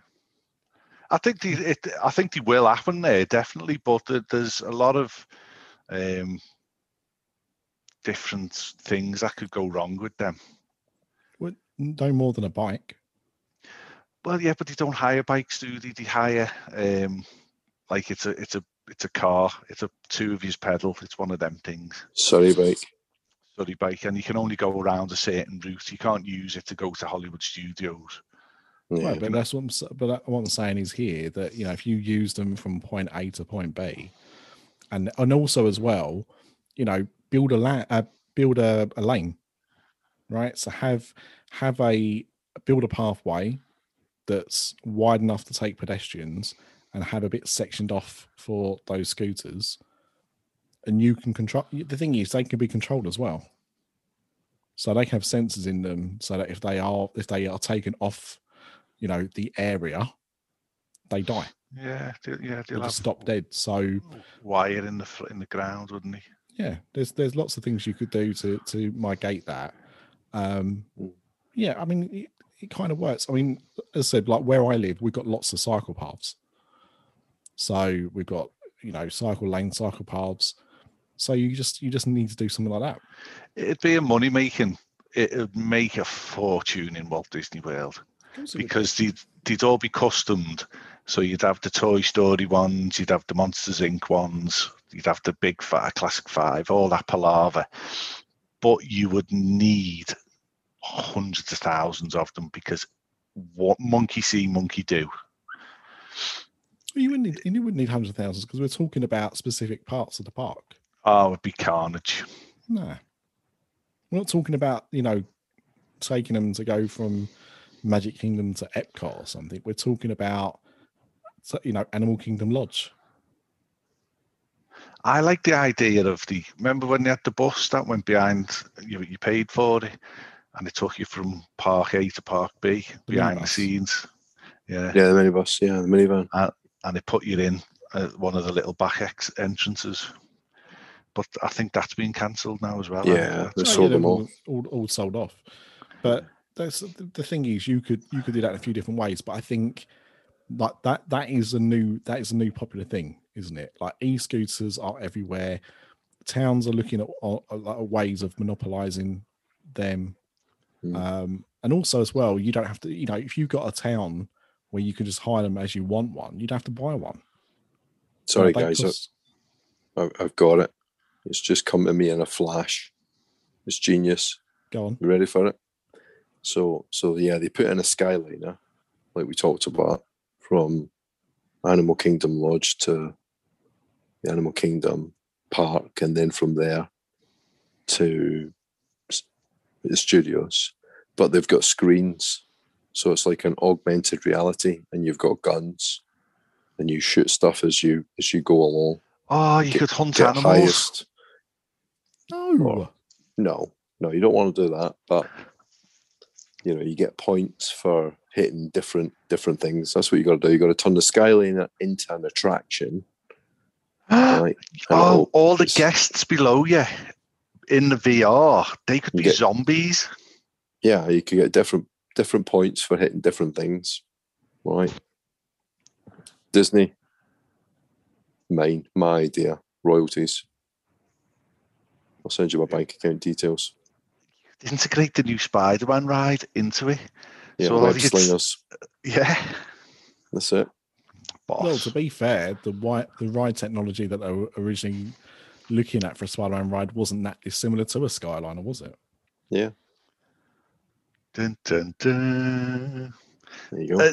I think the, it. I think they will happen there definitely, but there's a lot of um, different things that could go wrong with them. Well, no more than a bike Well, yeah, but they don't hire bikes, do they? They hire um, like it's a it's a it's a car. It's a two of his pedal. It's one of them things. Sorry, bike. Study bike, and you can only go around a certain route. You can't use it to go to Hollywood Studios. Yeah. Right, but that's what I'm. But that- what I'm saying is here that you know if you use them from point A to point B, and and also as well, you know, build a la- uh, build a, a lane, right? So have have a build a pathway that's wide enough to take pedestrians, and have a bit sectioned off for those scooters, and you can control. The thing is, they can be controlled as well. So they can have sensors in them so that if they are if they are taken off, you know, the area, they die. Yeah, yeah, They they'll have just stop dead. So wire in the in the ground, wouldn't he? yeah, there's there's lots of things you could do to to mitigate that. Um, yeah, I mean, it, it kind of works. I mean, as I said, like where I live, we've got lots of cycle paths. So we've got you know cycle lane, cycle paths. So you just you just need to do something like that. It'd be a money making. It'd make a fortune in Walt Disney World because they'd, they'd all be customed. So you'd have the Toy Story ones, you'd have the Monsters Inc. ones, you'd have the Big Fat Classic Five, all that palaver. But you would need hundreds of thousands of them because what monkey see, monkey do. You wouldn't need you wouldn't need hundreds of thousands because we're talking about specific parts of the park. Oh, it'd be carnage. No, we're not talking about you know taking them to go from Magic Kingdom to Epcot or something. We're talking about you know Animal Kingdom Lodge. I like the idea of the. Remember when they had the bus that went behind? You you paid for it, and it took you from Park A to Park B The behind the minibus. scenes. Yeah, Yeah, the minibus. Yeah, the minivan. Uh, and they put you in uh, one of the little back ex- entrances. But I think that's been cancelled now as well. Yeah, they sold them all. all, all sold off. But that's the the thing is you could you could do that in a few different ways. But I think like that that is a new that is a new popular thing, isn't it? Like e-scooters are everywhere. Towns are looking at, at, at ways of monopolizing them. Mm. Um, and also as well, you don't have to, you know, if you've got a town where you can just hire them as you want one, you'd have to buy one. Sorry, guys, I- cost- I've, I've got it. It's just come to me in a flash. It's genius. go on. You ready for it? So, so yeah, they put in a skyliner, like we talked about, from Animal Kingdom Lodge to the Animal Kingdom Park, and then from there to the studios. But they've got screens, so it's like an augmented reality, and you've got guns, and you shoot stuff as you as you go along. Oh, you Get- could hunt animals. highest. No. No, no, you don't want to do that. But you know, you get points for hitting different different things. That's what you got to do. You got to turn the Skyliner into an attraction, right? Oh, all the guests below you in the VR, they could be get- zombies. yeah, you could get different different points for hitting different things, right? Disney, mine, my idea, royalties. I'll send you my bank account details. Integrate the new Spider-Man ride into it. Yeah, So web it's- slingers. Yeah. That's it. Well, to be fair, the wi- the ride technology that they were originally looking at for a Spider-Man ride wasn't that dissimilar to a Skyliner, was it? Yeah, Dun, dun, dun. there you go. Uh,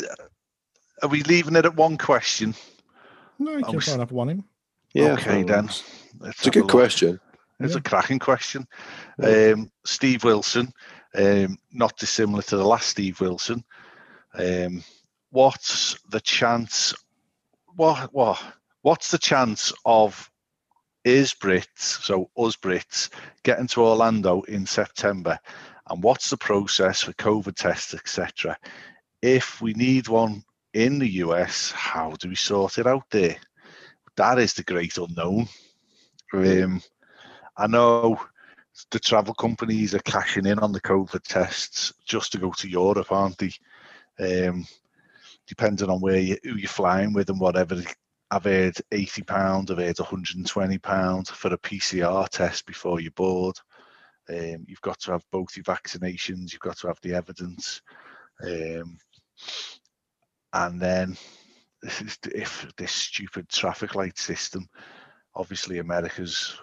are we leaving it at one question? No, you I can was- throw another one in. yeah, okay, then. It's Let's a good look. question. It's Yeah. a cracking question. Yeah. Um, Steve Wilson, um, not dissimilar to the last Steve Wilson. Um, what's the chance? What what what's the chance of is Brits, so us Brits, getting to Orlando in September, and what's the process for COVID tests, etc. If we need one in the US, how do we sort it out there? That is the great unknown. Um, I know the travel companies are cashing in on the COVID tests just to go to Europe, aren't they? Um, depending on where you, who you're flying with and whatever. I've heard eighty pound. I've heard one hundred and twenty pound for a PCR test before you board. Um, you've got to have both your vaccinations. You've got to have the evidence, um, and then this is if this stupid traffic light system. Obviously, America's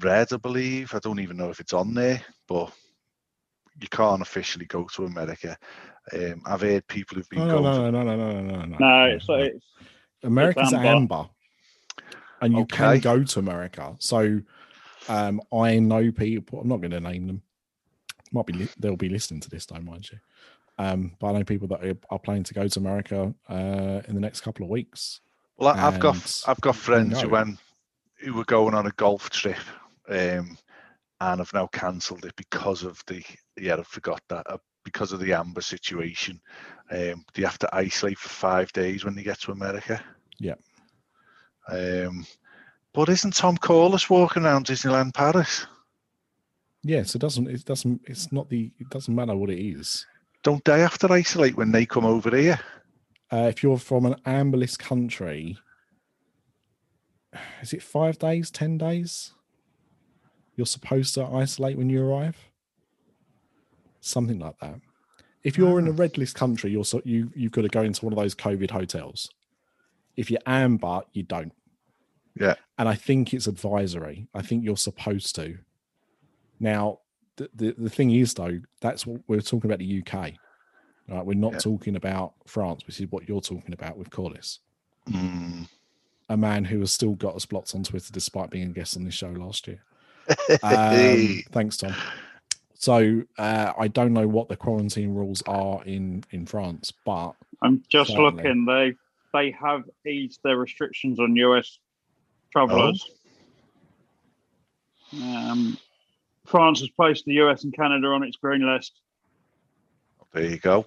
red, I believe. I don't even know if it's on there, but you can't officially go to America. Um, I've heard people who've been No, no, going. no, no, no, no, no, no. No, it's, it's America's amber. amber. and you Okay. can go to America. So um, I know people. I'm not going to name them. Might be li- they'll be listening to this, don't mind you. Um, but I know people that are, are planning to go to America uh, in the next couple of weeks. Well, I- I've got I've got friends who went who were going on a golf trip um, and have now cancelled it because of the yeah I forgot that uh, because of the amber situation. Um, they have to isolate for five days when they get to America. Yeah. Um, but isn't Tom Corless walking around Disneyland Paris? Yes, it doesn't. It doesn't. It's not the. It doesn't matter what it is. Don't they have to isolate when they come over here? Uh, if you're from an amber list country, is it five days, ten days? You're supposed to isolate when you arrive. Something like that. If you're in a red list country, you're so, you you've got to go into one of those COVID hotels. If you're amber, you don't. Yeah. And I think it's advisory. I think you're supposed to. Now, the, the, the thing is, though, that's what we're talking about the UK. Right? We're not Yeah. talking about France, which is what you're talking about with Corless, Mm. a man who has still got us blocked on Twitter despite being a guest on this show last year. Um, thanks, Tom. So uh, I don't know what the quarantine rules are in in France, but I'm just Certainly. looking. They they have eased their restrictions on US travellers. Um, France has placed the US and Canada on its green list. there you go.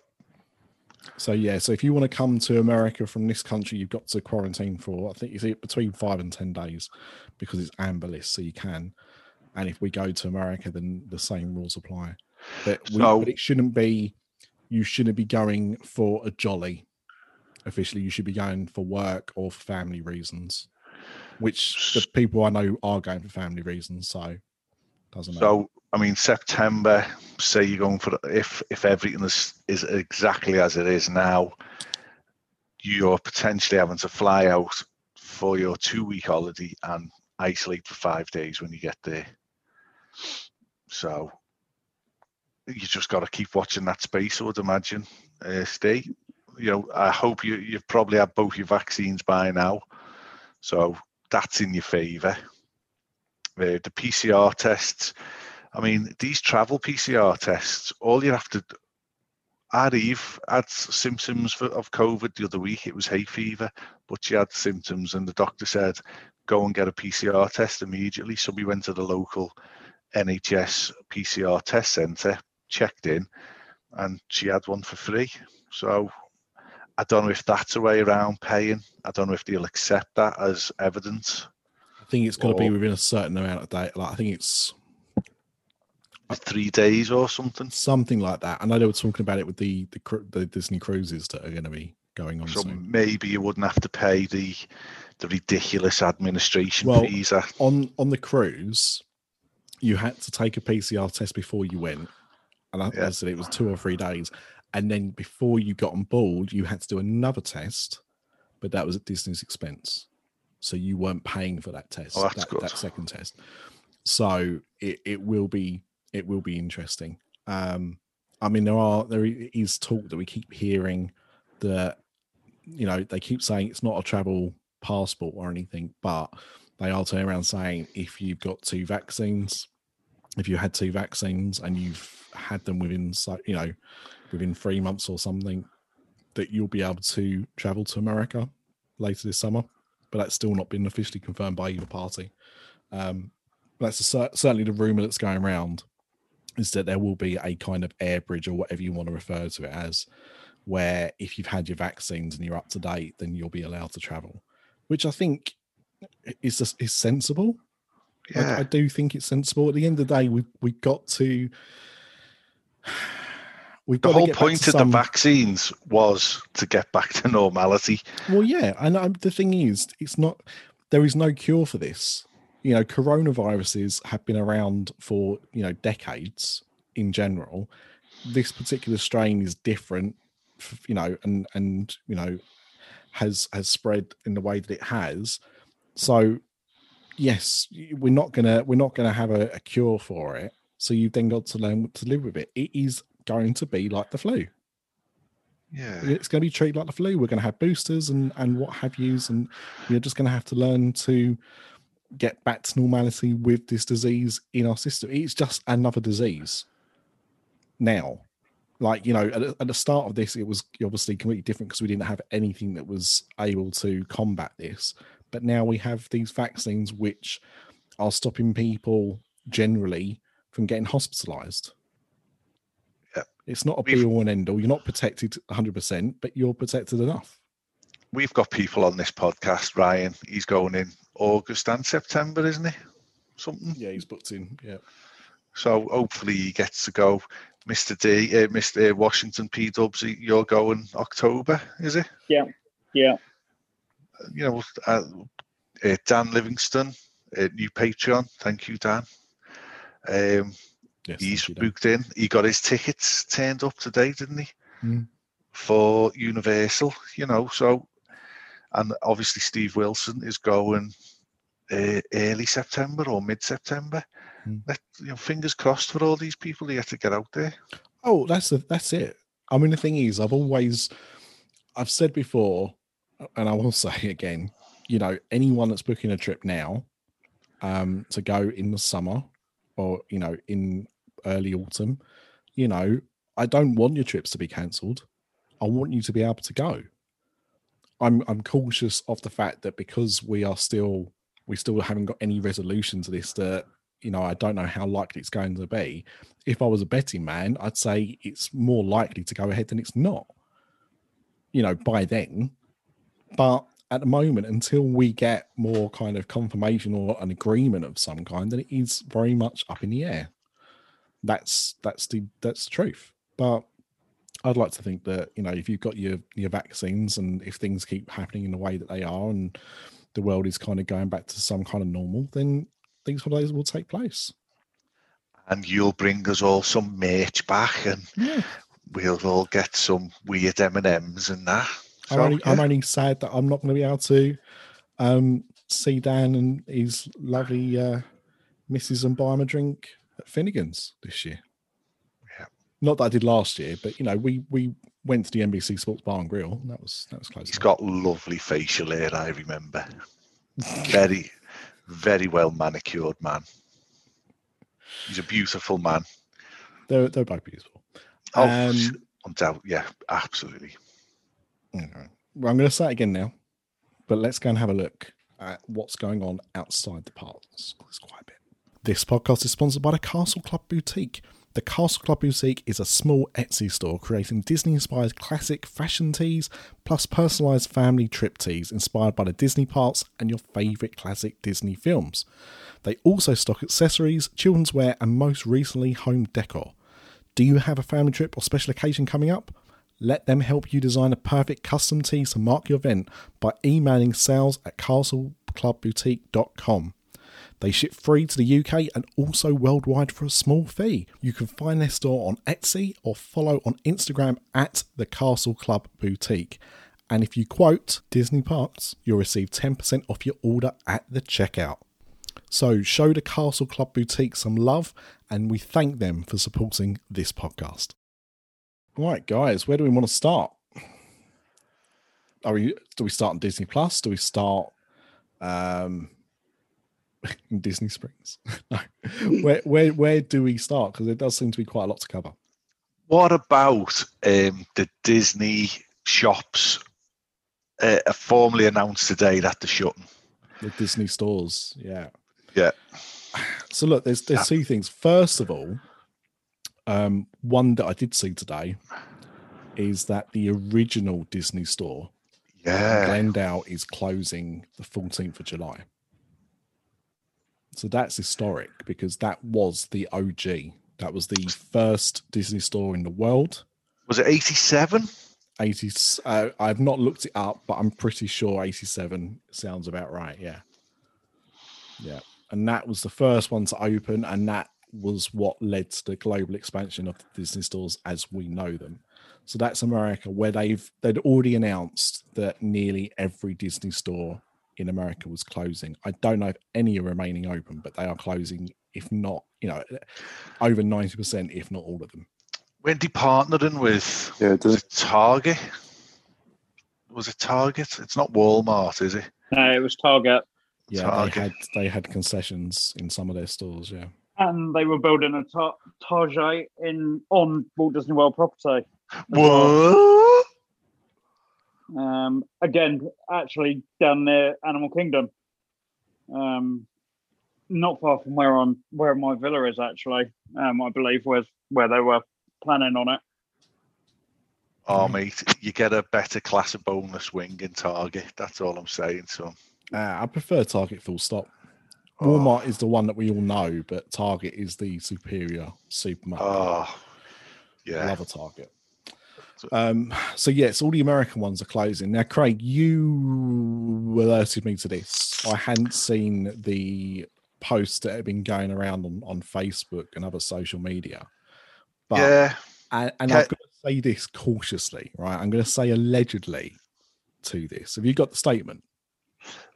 So yeah, so if you want to come to America from this country, you've got to quarantine for I think it's between five and ten days because it's amber list, so you can. And if we go to America, then the same rules apply. But, we, So- but it shouldn't be. You shouldn't be going for a jolly. Officially, you should be going for work or for family reasons, which the people I know are going for family reasons. So doesn't matter. So I mean, September. Say you're going for if if everything is is exactly as it is now, you're potentially having to fly out for your two week holiday and isolate for five days when you get there. So you just got to keep watching that space. I would imagine, uh, Steve. You know, I hope you you've probably had both your vaccines by now, so that's in your favour. The PCR tests. I mean, these travel PCR tests, all you have to Our Eve had symptoms of COVID the other week. It was hay fever, but she had symptoms, and the doctor said, go and get a PCR test immediately. So we went to the local NHS PCR test centre, checked in, and she had one for free. So I don't know if that's a way around paying. I don't know if they'll accept that as evidence. I think it's got to be within a certain amount of day. Like I think it's Three days or something. something like that. And I know they were talking about it with the the, the Disney cruises that are going to be going on So soon. maybe you wouldn't have to pay the the ridiculous administration Well, fees. On on the cruise, you had to take a PCR test before you went, and I, Yeah. I said it was two or three days. And then before you got on board, you had to do another test, but that was at Disney's expense. So you weren't paying for that test. Oh, that's that, good. that second test. So it, it will be it will be interesting. Um, I mean, there are there is talk that we keep hearing that you know they keep saying it's not a travel passport or anything, but they are turning around saying if you've got two vaccines, if you had two vaccines and you've had them within so you know within three months or something, that you'll be able to travel to America later this summer. But that's still not been officially confirmed by either party. Um, that's a, certainly the rumor that's going around is that there will be a kind of air bridge or whatever you want to refer to it as, where if you've had your vaccines and you're up to date, then you'll be allowed to travel, which I think is just, is sensible. I- yeah, I, do think it's sensible. At the end of the day, we we got to. We've the whole point of the vaccines was to get back to normality. Well, yeah, and um, the thing is, it's not. There is no cure for this. You know, coronaviruses have been around for you know decades in general. This particular strain is different, you know, and and you know has has spread in the way that it has. So, yes, we're not gonna we're not gonna have a, a cure for it. So you've then got to learn to live with it. It is going to be like the flu Yeah, it's going to be treated like the flu. We're going to have boosters and and what have yous, and we're just going to have to learn to get back to normality with this disease in our system. It's just another disease now. Like you know, at, at the start of this, it was obviously completely different because we didn't have anything that was able to combat this. But now we have these vaccines which are stopping people generally from getting hospitalized. Yeah. It's not a We've- be all and end all. You're not protected 100%, but you're protected enough. We've got people on this podcast, Ryan. He's going in August and September, isn't he? Something. Yeah, he's booked in. Yeah. So hopefully he gets to go. Mr. D, uh, Mr. Washington P Dubs, you're going October, is it? Yeah. Yeah. You know, uh, uh, Dan Livingston, uh, new Patreon. Thank you, Dan. Um, Yes, he's thank you, Dan. booked in. He got his tickets turned up today, didn't he? Mm. For Universal, you know. So, and obviously Steve Wilson is going uh, early September or mid September. Mm. Let you know, fingers crossed for all these people who get to get out there. Oh, that's the, that's it. I mean, the thing is, I've always, I've said before, and I will say again, you know, anyone that's booking a trip now, um, to go in the summer, or you know, in early autumn, you know, I don't want your trips to be cancelled. I want you to be able to go. I'm I'm cautious of the fact that because we are still we still haven't got any resolution to this that you know I don't know how likely it's going to be if I was a betting man, I'd say it's more likely to go ahead than it's not. You know, by then. But at the moment, until we get more kind of confirmation or an agreement of some kind, then it is very much up in the air. That's that's the that's the truth. But I'd like to think that you know if you've got your your vaccines and if things keep happening in the way that they are and the world is kind of going back to some kind of normal, then these holidays will take place. And you'll bring us all some merch back, and Yeah. we'll all get some weird M and M's and that. I'm, So, only, I'm only sad that I'm not going to be able to um, see Dan and his lovely uh, missus and buy him a drink at Finnegan's this year. Yeah. Not that I did last year, but you know, we we went to the NBC Sports Bar and Grill. And that was that was close. He's enough. got lovely facial hair, I remember. Very, very well manicured man. He's a beautiful man. They're they're both beautiful. Oh, Um, undoubtedly, yeah, absolutely. Okay. Well, I'm going to say it again now, but let's go and have a look at what's going on outside the parks. There's quite a bit. This podcast is sponsored by the Castle Club Boutique. The Castle Club Boutique is a small Etsy store creating Disney inspired classic fashion tees plus personalized family trip tees inspired by the Disney parks and your favorite classic Disney films. They also stock accessories, children's wear, and most recently, home decor. Do you have a family trip or special occasion coming up? Let them help you design a perfect custom tee to mark your event by emailing sales at castleclubboutique.com. They ship free to the UK and also worldwide for a small fee. You can find their store on Etsy or follow on Instagram at the Castle Club Boutique. And if you quote Disney Parks, you'll receive 10% off your order at the checkout. So show the Castle Club Boutique some love, and we thank them for supporting this podcast. Right, guys, where do we want to start? Are we do we start on Disney Plus? Do we start um in Disney Springs? no. Where where where do we start? Because there does seem to be quite a lot to cover. What about um, the Disney shops uh, formally announced today that they're shutting? The Disney stores, yeah. Yeah. So look, there's there's two things. First of all, um, one that I did see today is that the original Disney store Yeah. Glendale is closing the 14th of July. So that's historic because that was the OG. That was the first Disney store in the world. Was it 87? 80 uh, I've not looked it up, but I'm pretty sure 87 sounds about right. Yeah. Yeah. And that was the first one to open, and that was what led to the global expansion of the Disney stores as we know them. So that's America, where they've they'd already announced that nearly every Disney store in America was closing. I don't know if any are remaining open, but they are closing, if not, you know, over 90%, if not all of them. Wendy partnering with Yeah, it was does. it Target? Was it Target? It's not Walmart, is it? No, it was Target, Yeah, Target. they had they had concessions in some of their stores. Yeah, and they were building a tar- Target in on Walt Disney World property. What? Um, again, actually down near Animal Kingdom. Um, not far from where I'm, where my villa is actually. Um, I believe was where they were planning on it. Oh, mate, you get a better class of bonus wing in Target. That's all I'm saying. So, Uh, I prefer Target full stop. Oh. Walmart is the one that we all know, but Target is the superior supermarket. oh, I yeah. love a Target. So- Um, so yes, all the American ones are closing. Now, Craig, you alerted me to this. I hadn't seen the posts that have been going around on, on Facebook and other social media. But yeah. and, and Okay. I've got to say this cautiously, right? I'm going to say allegedly to this. Have you got the statement?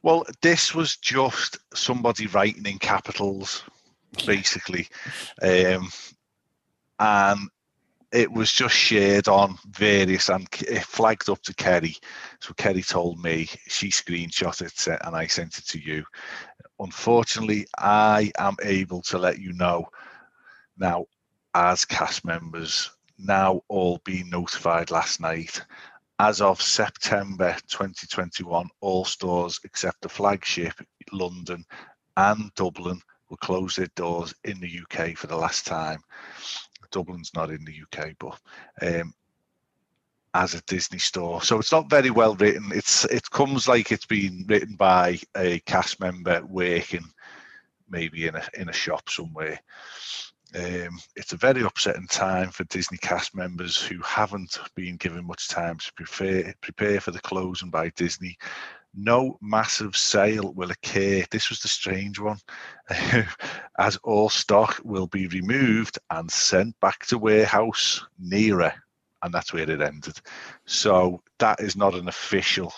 Well, this was just somebody writing in capitals, basically. Um, and it was just shared on various and it flagged up to Kerry. So Kerry told me she screenshot it and I sent it to you. Unfortunately, I am able to let you know now, as cast members, now all being notified last night. As of September 2021, all stores except the flagship, London and Dublin, will close their doors in the UK for the last time. Dublin's not in the UK, but um, as a Disney store, so it's not very well written. It's it comes like it's been written by a cast member working maybe in a in a shop somewhere. Um, it's a very upsetting time for Disney cast members who haven't been given much time to prepare prepare for the closing by Disney. No massive sale will occur. This was the strange one, as all stock will be removed and sent back to warehouse nearer, and that's where it ended. So that is not an official.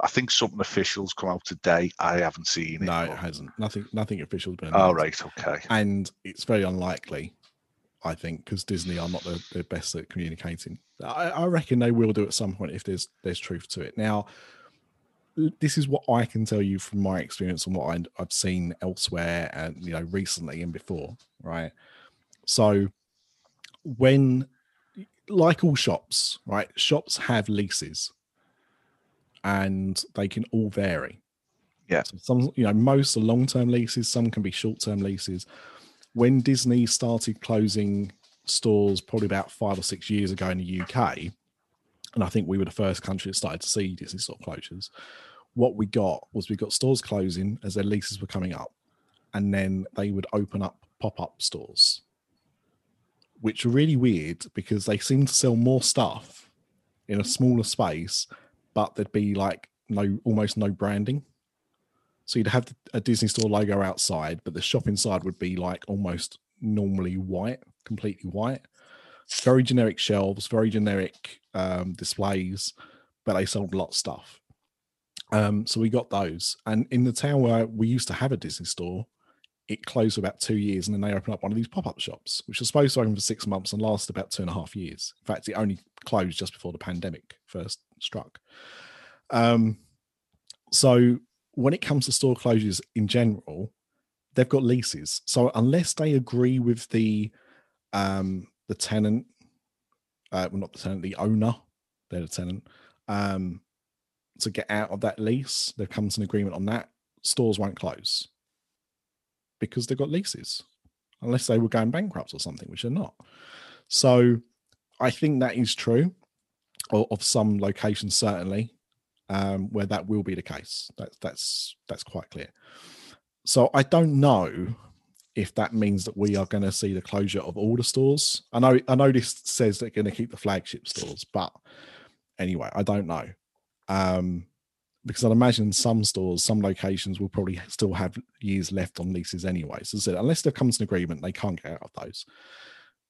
I think something official's come out today. I haven't seen it. No, it hasn't. Nothing. Nothing official has been. Oh right, okay. and it's very unlikely. I think because Disney are not the, the best at communicating. I, I reckon they will do at some point if there's there's truth to it. Now, this is what I can tell you from my experience and what I, I've seen elsewhere and you know recently and before. Right, so when like all shops, right, shops have leases, and they can all vary. Yeah. So some, you know, most are long-term leases. Some can be short-term leases when Disney started closing stores probably about five or six years ago in the UK, and I think we were the first country that started to see Disney store closures. What we got was we got stores closing as their leases were coming up, and then they would open up pop up stores, which were really weird because they seemed to sell more stuff in a smaller space, but there'd be like no almost no branding. So you'd have a Disney store logo outside, but the shop inside would be like almost normally white, completely white. Very generic shelves, very generic um, displays, but they sold a lot of stuff. Um, so we got those. And in the town where we used to have a Disney store, it closed for about two years and then they opened up one of these pop-up shops, which was supposed to open for six months and last about two and a half years. In fact, it only closed just before the pandemic first struck. Um, so when it comes to store closures in general, they've got leases. So unless they agree with the um the tenant, uh well not the tenant, the owner, they're the tenant, um, to get out of that lease, they've come to an agreement on that, stores won't close because they've got leases. Unless they were going bankrupt or something, which they're not. So I think that is true of, of some locations, certainly um, where that will be the case. That's that's that's quite clear. So I don't know if that means that we are going to see the closure of all the stores. I know I know this says they're going to keep the flagship stores, but anyway, I don't know. Um, because I'd imagine some stores, some locations will probably still have years left on leases anyway. So unless they've come to an agreement, they can't get out of those.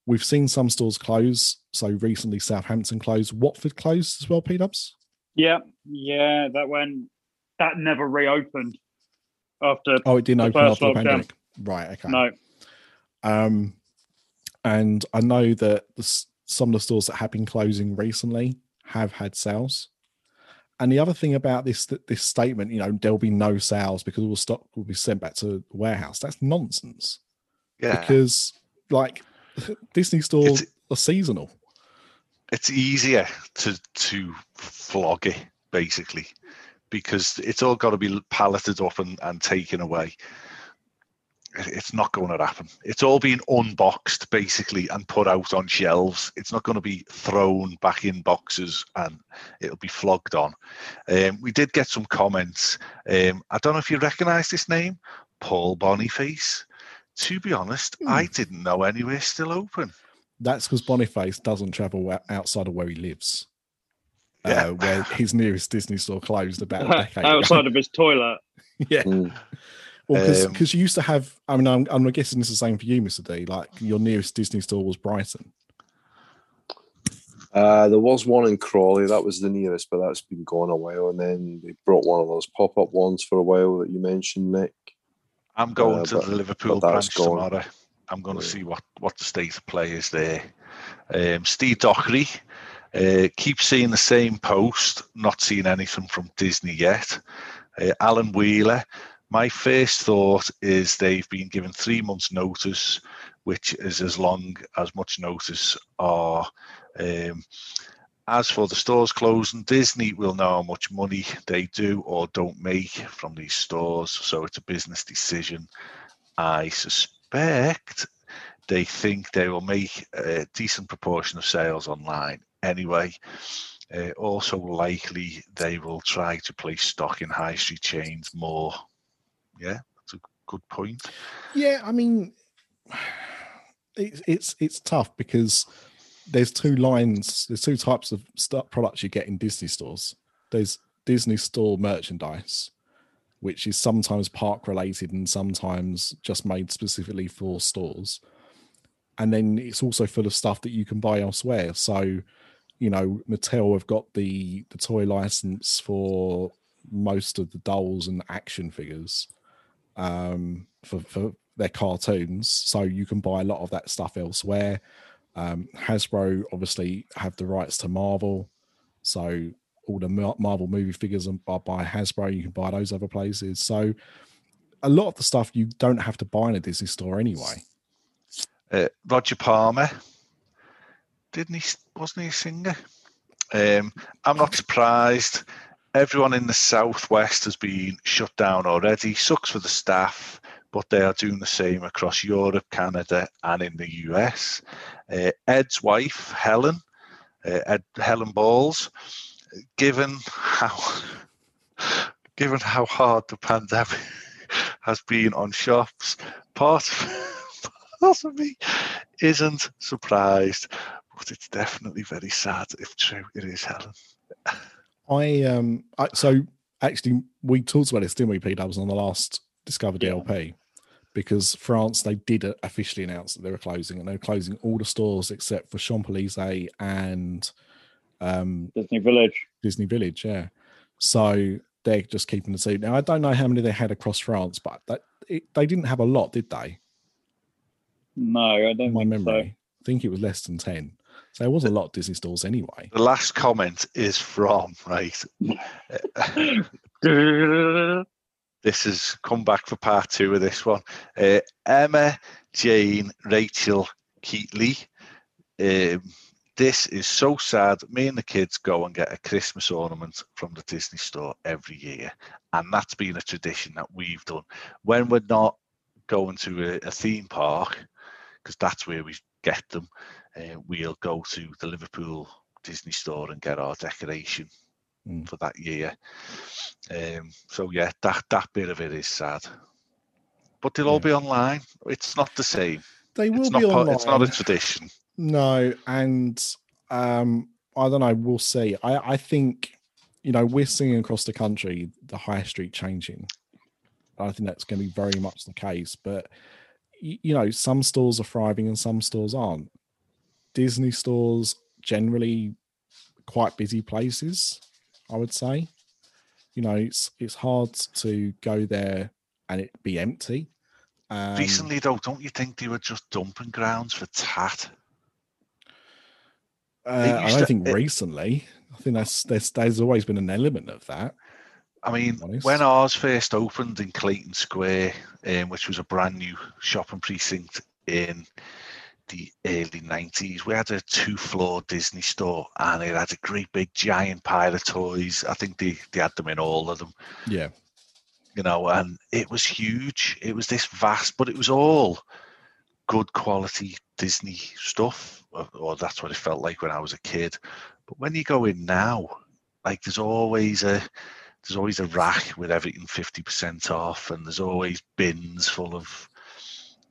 We've seen some stores close. So recently, Southampton closed. Watford closed as well. P Dubs. Yeah, yeah, that went that never reopened after Oh, it didn't open after the pandemic. Right. Okay. no. Um, and I know that the, some of the stores that have been closing recently have had sales. And the other thing about this this statement, you know, there'll be no sales because all the stock will be sent back to the warehouse. That's nonsense. Yeah. Because like Disney stores It's- are seasonal. it's easier to to flog it basically because it's all got to be palleted up and, and taken away it's not going to happen. It's all being unboxed basically and put out on shelves. It's not going to be thrown back in boxes and it'll be flogged on. Um, we did get some comments. Um, I don't know if you recognise this name, Paul Boniface. To be honest, Hmm. I didn't know anywhere still open. That's because Boniface doesn't travel outside of where he lives. Yeah. Uh, where his nearest Disney store closed about a decade ago. outside of his toilet. yeah. Mm. Well, because Um, you used to have, I mean, I'm, I'm guessing it's the same for you, Mr. D. Like your nearest Disney store was Brighton. Uh, there was one in Crawley, that was the nearest, but that's been gone a while. And then they brought one of those pop up ones for a while that you mentioned, Nick. I'm going Uh, to but- the Liverpool branch gone. tomorrow. I'm going to see what, what the state of play is there. Um, Steve Dockery, uh, keep seeing the same post, not seeing anything from Disney yet. Uh, Alan Wheeler, my first thought is they've been given three months' notice, which is as long as much notice are. Um, as for the stores closing, Disney will know how much money they do or don't make from these stores, so it's a business decision. I suspect they think they will make a decent proportion of sales online anyway. Uh, also, likely they will try to place stock in high street chains more. Yeah, that's a good point. Yeah, I mean, it's it's it's tough because there's two lines. There's two types of products you get in Disney stores. There's Disney store merchandise, which is sometimes park related and sometimes just made specifically for stores. And then it's also full of stuff that you can buy elsewhere. So, you know, Mattel have got the the toy license for most of the dolls and action figures um, for, for their cartoons. So you can buy a lot of that stuff elsewhere. Um, Hasbro obviously have the rights to Marvel. So all the Marvel movie figures are by Hasbro. You can buy those other places. So a lot of the stuff you don't have to buy in a Disney store anyway. Uh, Roger Palmer, didn't he? Wasn't he a singer? Um, I'm not surprised. Everyone in the southwest has been shut down already. Sucks for the staff, but they are doing the same across Europe, Canada, and in the US. Uh, Ed's wife, Helen, uh, Ed, Helen Balls, given how given how hard the pandemic has been on shops, part part of me isn't surprised, but it's definitely very sad if true. It is Helen. I um I, so actually we talked about this, didn't we, Pete? That was on the last Discover Yeah. DLP because France they did officially announce that they were closing and they were closing all the stores except for Champs Elysees and um Disney Village. Disney Village. Yeah, so they're just keeping the two. Now I don't know how many they had across France, but that it, they didn't have a lot, did they? No, I don't my memory, I think it was less than ten. So there wasn't a lot of Disney stores anyway. The last comment is from right. This has come back for part two of this one. Uh, Emma Jane Rachel Keatley. Um, this is so sad. Me and the kids go and get a Christmas ornament from the Disney store every year. And that's been a tradition that we've done. When we're not going to a, a theme park, because that's where we get them, uh, we'll go to the Liverpool Disney store and get our decoration Mm. for that year. Um, so yeah, that that bit of it is sad. But they'll all be online. It's not the same. They will It's be not. online. It's not a tradition. No, and um, I don't know. We'll see. I, I think you know we're seeing across the country the high street changing. I think that's going to be very much the case. But you know, some stores are thriving and some stores aren't. Disney stores generally quite busy places. I would say. You know, it's it's hard to go there and it be empty. Um, Recently, though, don't you think they were just dumping grounds for tat? Uh, I don't to- think it- recently. I think that's there's there's always been an element of that. I mean, when ours first opened in Clayton Square, um, which was a brand new shopping precinct in the early 90s, we had a two floor Disney store and it had a great big giant pile of toys. I think they, they had them in all of them. Yeah, you know, and it was huge. It was this vast, but it was all good quality Disney stuff, or, or that's what it felt like when I was a kid. But when you go in now, like there's always a there's always a rack with everything 50% off and there's always bins full of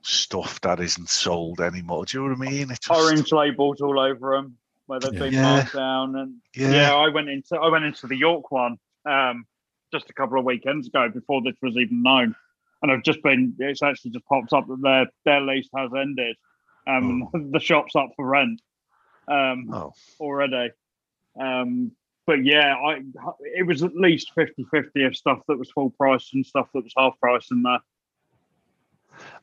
stuff that isn't sold anymore do you know what i mean it's just, Orange labels all over them where they've been marked down. And Yeah. yeah. I went into I went into the York one um, just a couple of weekends ago before this was even known, and I've just been. It's actually just popped up that their their lease has ended. Um, the shop's up for rent um, oh already. Um, but yeah, I it was at least 50-50 of stuff that was full price and stuff that was half price in there.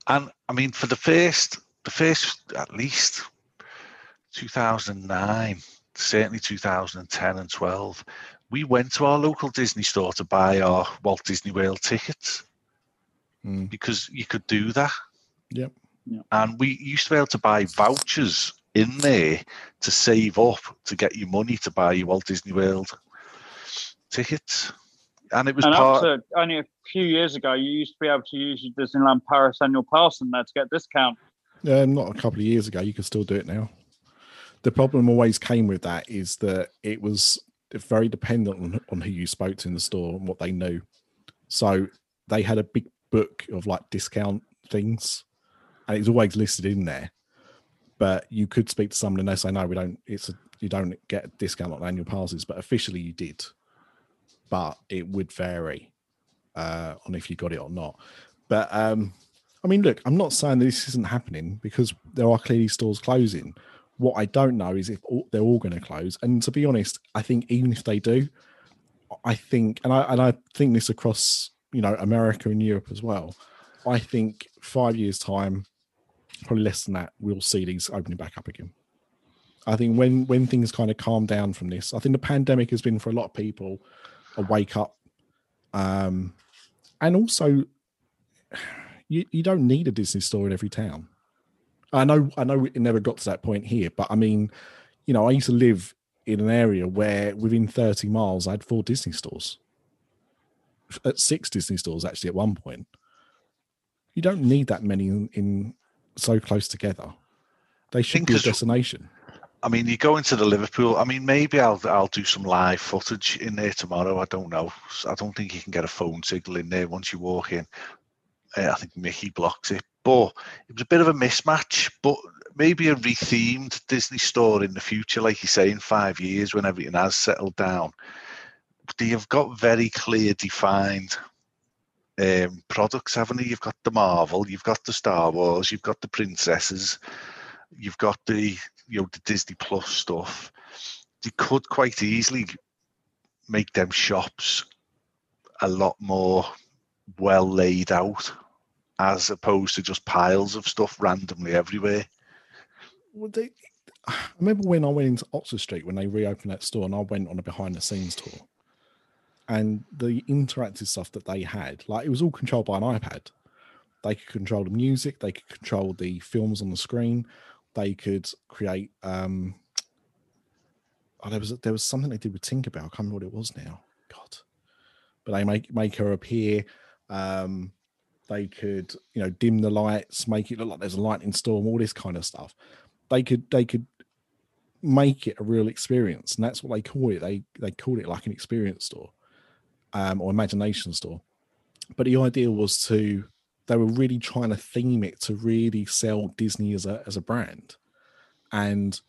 And i mean for the first the first at least 2009 certainly 2010 and 12 we went to our local disney store to buy our walt disney world tickets Mm. because you could do that Yep. and we used to be able to buy vouchers in there to save up to get you money to buy your walt disney world tickets and it was and part up to only a few years ago, you used to be able to use your Disneyland Paris annual pass in there to get discount. Yeah, not a couple of years ago. You could still do it now. The problem always came with that is that it was very dependent on, on who you spoke to in the store and what they knew. So they had a big book of like discount things, and it's always listed in there. But you could speak to someone and they say, "No, we don't. It's a, you don't get a discount on annual passes." But officially, you did. But it would vary uh, on if you got it or not. But um, I mean, look, I'm not saying that this isn't happening because there are clearly stores closing. What I don't know is if all, they're all going to close. And to be honest, I think even if they do, I think, and I and I think this across you know America and Europe as well. I think five years time, probably less than that, we'll see these opening back up again. I think when when things kind of calm down from this, I think the pandemic has been for a lot of people a wake up, um, and also you, you don't need a Disney store in every town. I know I know it never got to that point here, but I mean, you know, I used to live in an area where within 30 miles I had four Disney stores. At six Disney stores actually at one point. You don't need that many in, in so close together. They should be a destination. I mean, you go into the Liverpool. I mean, maybe I'll I'll do some live footage in there tomorrow. I don't know. I don't think you can get a phone signal in there once you walk in. Uh, I think Mickey blocks it, but it was a bit of a mismatch. But maybe a rethemed Disney store in the future, like you say, in five years when everything has settled down. But you've got very clear, defined um, products, haven't you? You've got the Marvel, you've got the Star Wars, you've got the princesses, you've got the you know the Disney Plus stuff. You could quite easily make them shops a lot more well laid out as opposed to just piles of stuff randomly everywhere. They, I remember when I went into Oxford Street when they reopened that store and I went on a behind the scenes tour. And the interactive stuff that they had, like it was all controlled by an iPad. They could control the music, they could control the films on the screen, they could create um oh, there was there was something they did with Tinkerbell, I can't remember what it was now. God. But they make make her appear. Um they could, you know, dim the lights, make it look like there's a lightning storm, all this kind of stuff they could they could make it a real experience and that's what they call it they they called it like an experience store um or imagination store but the idea was to they were really trying to theme it to really sell disney as a as a brand and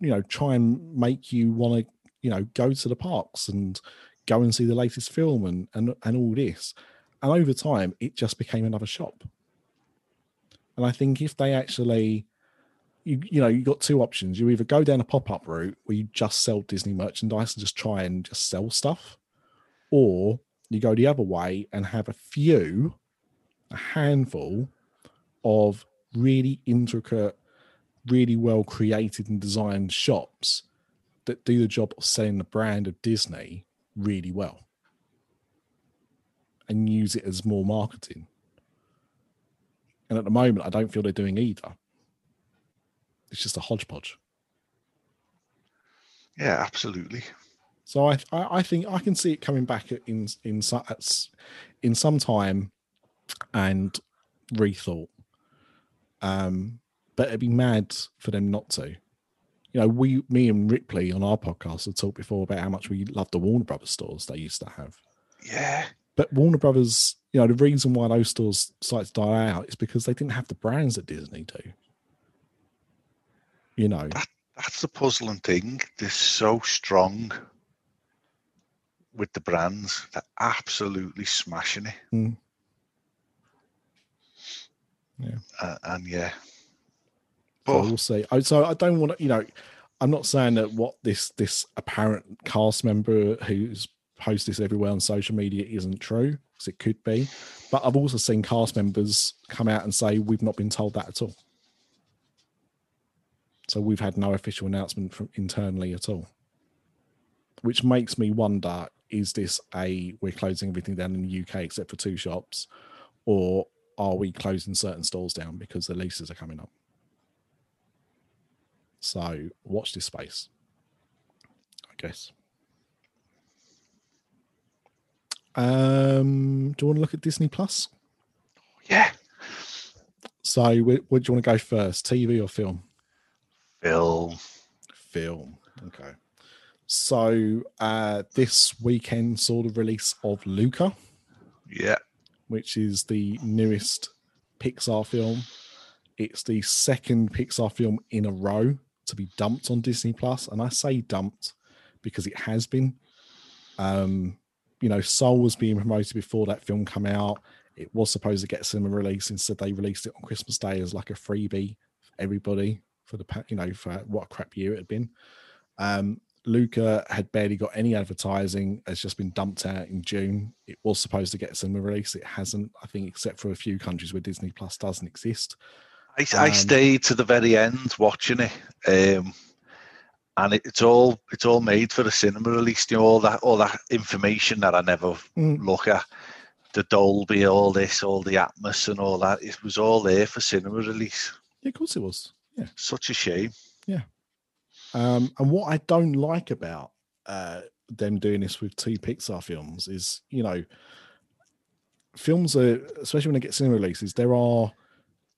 you know try and make you want to you know go to the parks and go and see the latest film and and, and all this and over time it just became another shop and i think if they actually you you know you got two options. You either go down a pop up route where you just sell Disney merchandise and just try and just sell stuff, or you go the other way and have a few, a handful of really intricate, really well created and designed shops that do the job of selling the brand of Disney really well and use it as more marketing. And at the moment, I don't feel they're doing either it's just a hodgepodge. Yeah, absolutely. So I, I I think I can see it coming back in in in some time and rethought. Um, but it'd be mad for them not to. You know, we, me and Ripley on our podcast have talked before about how much we love the Warner Brothers stores they used to have. Yeah. But Warner Brothers, you know, the reason why those stores started to die out is because they didn't have the brands that Disney do. You know, That's the puzzling thing. They're so strong with the brands. They're absolutely smashing it. Mm. Yeah. Uh, and yeah. So we'll see. I, so I don't want to, you know, I'm not saying that what this this apparent cast member who's posted this everywhere on social media isn't true, because it could be. But I've also seen cast members come out and say we've not been told that at all. So we've had no official announcement from internally at all, which makes me wonder: is this a we're closing everything down in the UK except for two shops, or are we closing certain stores down because the leases are coming up? So watch this space. I guess. Um, do you want to look at Disney Plus? yeah. So, wh- what do you want to go first, TV or film? Film. Film. Okay. So, uh, this weekend saw the release of Luca, Yeah. Which is the newest Pixar film. It's the second Pixar film in a row to be dumped on Disney Plus, and I say dumped because it has been. Um, you know, Soul was being promoted before that film come out. It was supposed to get cinema release. Instead, they released it on Christmas Day as like a freebie for everybody for the you know for what a crap year it had been. Um, Luca had barely got any advertising. Has just been dumped out in June. It was supposed to get a cinema release. It hasn't. I think except for a few countries where Disney Plus doesn't exist. I, I Um, stayed to the very end watching it. Um, and it, it's all it's all made for the cinema release. You know, all that all that information that I never Mm. look at. The Dolby, all this, all the Atmos and all that. It was all there for cinema release. Yeah, of course it was. Yeah. Such a shame. Um, and what I don't like about uh, them doing this with two Pixar films is, you know, films are, especially when they get cinema releases, there are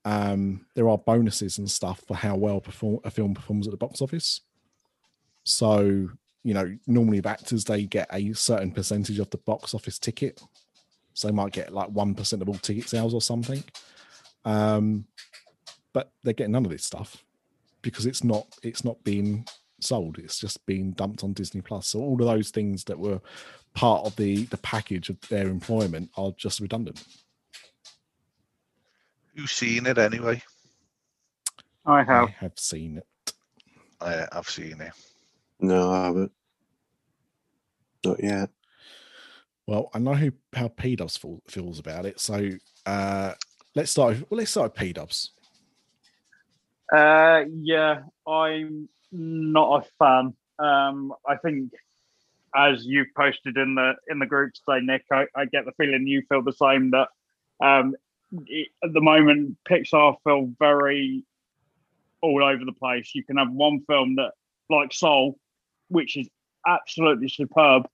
um, there are bonuses and stuff for how well perform a film performs at the box office. So, you know, normally actors they get a certain percentage of the box office ticket. So they might get like one percent of all ticket sales or something. Um, but they're getting none of this stuff because it's not it's not being sold it's just being dumped on disney plus so all of those things that were part of the the package of their employment are just redundant Who's seen it anyway? I have. i have seen it I, I've seen it. No, I haven't. Not yet. well i know who how p-dubs feels about it so uh let's start with, well let's start with p-dubs Uh, yeah, I'm not a fan. Um, I think, as you've posted in the in the group today, Nick, I, I get the feeling you feel the same. That um, it, at the moment, Pixar feel very all over the place. You can have one film that, like Soul, which is absolutely superb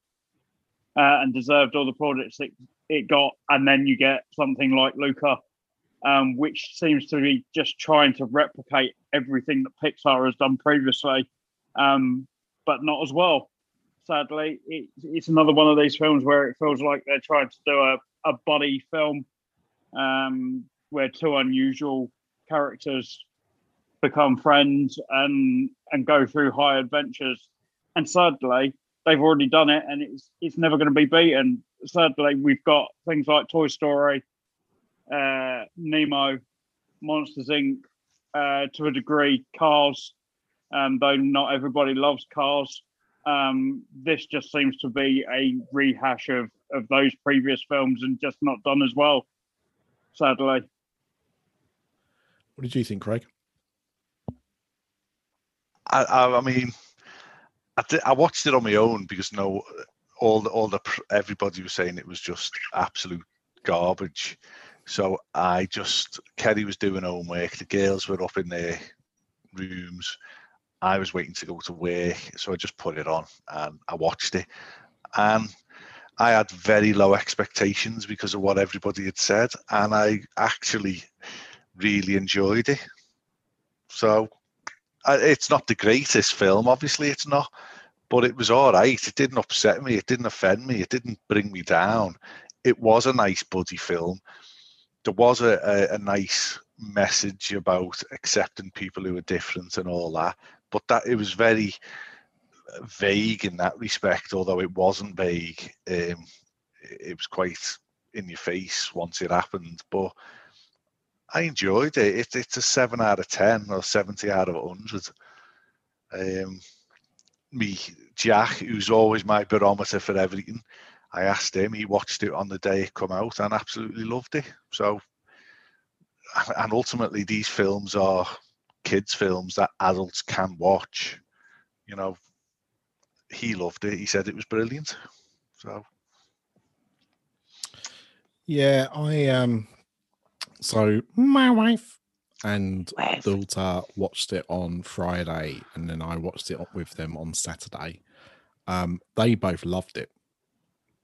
uh, and deserved all the plaudits it, it got, and then you get something like Luca um, which seems to be just trying to replicate everything that Pixar has done previously, um, but not as well. Sadly, it, it's another one of these films where it feels like they're trying to do a, a buddy film um, where two unusual characters become friends and and go through high adventures. And sadly, they've already done it, and it's it's never going to be beaten. Sadly, we've got things like Toy Story, uh, Nemo, Monsters Inc. Uh, to a degree, Cars, um, though not everybody loves Cars. Um, this just seems to be a rehash of of those previous films and just not done as well. Sadly, what did you think craig I, I, I mean, I, di- I watched it on my own because no, all the all the everybody was saying it was just absolute garbage. So I just Kerry was doing homework. The girls were up in their rooms. I was waiting to go to work, so I just put it on and I watched it. And I had very low expectations because of what everybody had said, and I actually really enjoyed it. So it's not the greatest film, obviously, it's not, but it was all right. It didn't upset me, it didn't offend me, it didn't bring me down. It was a nice buddy film. There was a, a, a nice message about accepting people who are different and all that, but that it was very vague in that respect, although it wasn't vague. Um, it was quite in your face once it happened, but I enjoyed it. it it's a seven out of ten or seventy out of hundred. Um, me, Jack, who's always my barometer for everything. I asked him. He watched it on the day it come out and absolutely loved it. So, and ultimately, these films are kids' films that adults can watch. You know, he loved it. He said it was brilliant. So, yeah, I um, so my wife and daughter watched it on Friday, and then I watched it with them on Saturday. Um, they both loved it.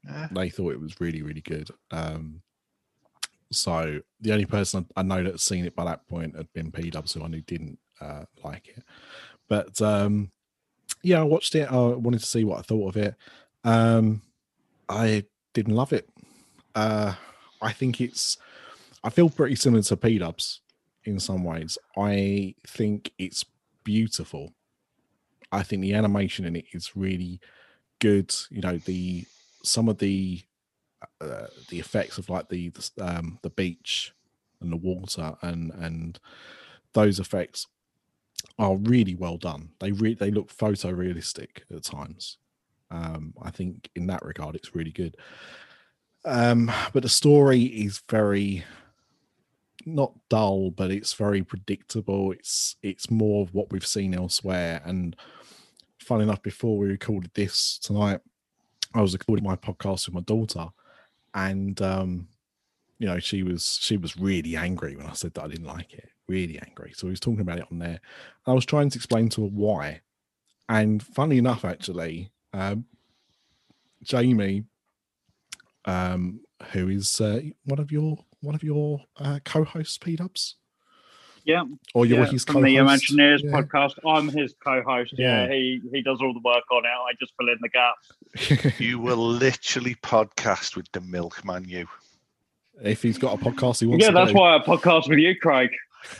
Yeah. They thought it was really, really good. Um, so the only person I know that's seen it by that point had been P Dubs, who didn't uh, like it. But um, yeah, I watched it. I wanted to see what I thought of it. Um, I didn't love it. Uh, I think it's. I feel pretty similar to P Dubs in some ways. I think it's beautiful. I think the animation in it is really good. You know, the some of the uh, the effects of like the the, um, the beach and the water and and those effects are really well done. They re- they look photorealistic at times. Um, I think in that regard, it's really good. Um, but the story is very not dull, but it's very predictable. It's it's more of what we've seen elsewhere. And fun enough, before we recorded this tonight, I was recording my podcast with my daughter, and um, you know she was she was really angry when I said that I didn't like it. Really angry. So we was talking about it on there. I was trying to explain to her why. And funny enough, actually, um, Jamie, um, who is uh, one of your one of your uh, co-hosts, P Dubs, Yeah, or you're yeah, his from the co-host. Imagineers Yeah. podcast. I'm his co-host. Yeah. Yeah. he he does all the work on it. I just fill in the gaps. You will literally podcast with the milkman, you. if he's got a podcast he wants Yeah, to that's do. why I podcast with you, Craig.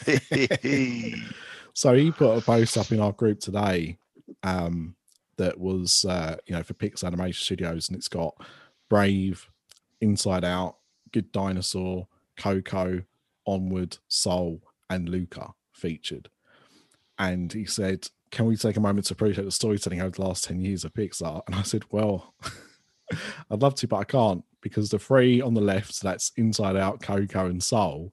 So he put a post up in our group today um, that was, uh, you know, for Pixar Animation Studios, and it's got Brave, Inside Out, Good Dinosaur, Coco, Onward, Soul, and Luca featured. And he said, Can we take a moment to appreciate the storytelling over the last 10 years of Pixar? And I said, Well, I'd love to, but I can't because the three on the left, that's Inside Out, Coco, and Soul,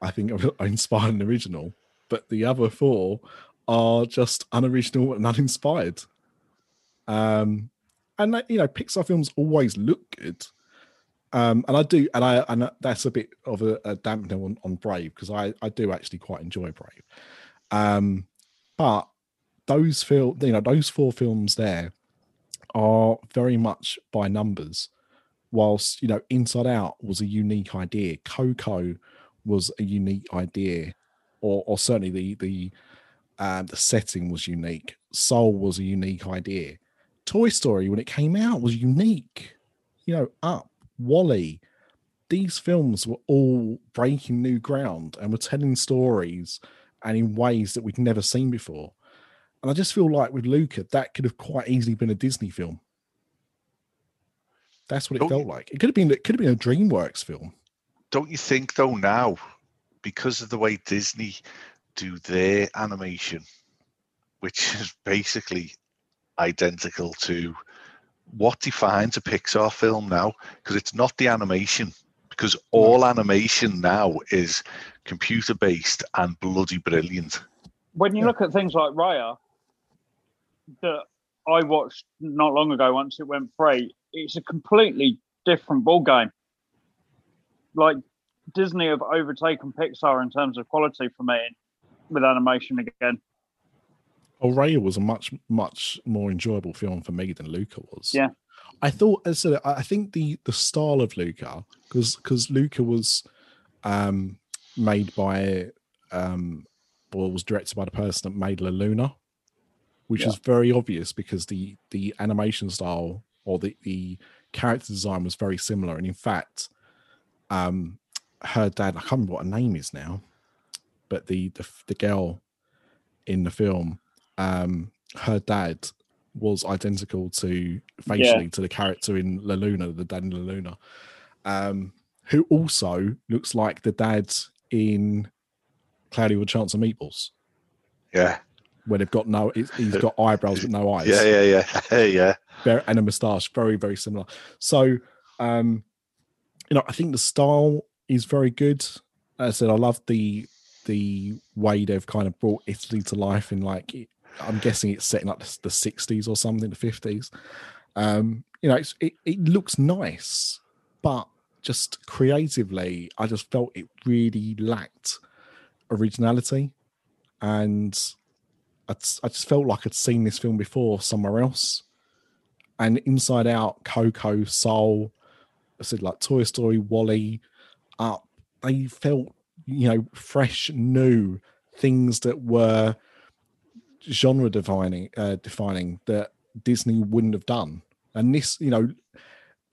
I think are inspired and original but the other four are just unoriginal and uninspired. Um, and you know, Pixar films always look good. Um, and I do, and I, and that's a bit of a, a dampener on, on Brave because I, I do actually quite enjoy Brave. Um, but those film, you know, those four films there are very much by numbers. Whilst you know, Inside Out was a unique idea, Coco was a unique idea or or certainly the the um, the setting was unique. Soul was a unique idea. Toy Story when it came out was unique. You know, Up, WALL-E, these films were all breaking new ground and were telling stories and in ways that we'd never seen before. And I just feel like with Luca, that could have quite easily been a Disney film. That's what it Don't felt like. It could have been it could have been a DreamWorks film. Don't you think though now, because of the way Disney do their animation, which is basically identical to what defines a Pixar film now, because it's not the animation, because all animation now is computer based and bloody brilliant. When you Yeah. look at things like Raya, that I watched not long ago, once it went free, it's a completely different ball game. Like Disney have overtaken Pixar in terms of quality for me with animation again. Raya was a much much more enjoyable film for me than Luca was. Yeah. I thought as I said, I I think the the style of Luca because because Luca was um made by um or was directed by the person that made La Luna, which Yeah. is very obvious because the the animation style or the the character design was very similar, and in fact, um, her dad I can't remember what her name is now, but the the the girl in the film, um, her dad was identical to facially to the character in La Luna, the dad in La Luna, um, who also looks like the dad in Cloudy with Chance of Meatballs, Yeah, where they've got no, he's got eyebrows but no eyes. Yeah, yeah, yeah, yeah. very, and a moustache, very, very similar. So, um, you know, I think the style is very good. As I said, I love the the way they've kind of brought Italy to life in like I'm guessing it's setting up the, the 60s or something, the 50s. Um, you know, it it looks nice, but just creatively, I just felt it really lacked originality, and I, I just felt like I'd seen this film before somewhere else and Inside Out, Coco, Soul, I said like Toy Story, WALL-E, Up, they felt, you know, fresh, new things that were genre defining, uh, defining that Disney wouldn't have done. And this, you know,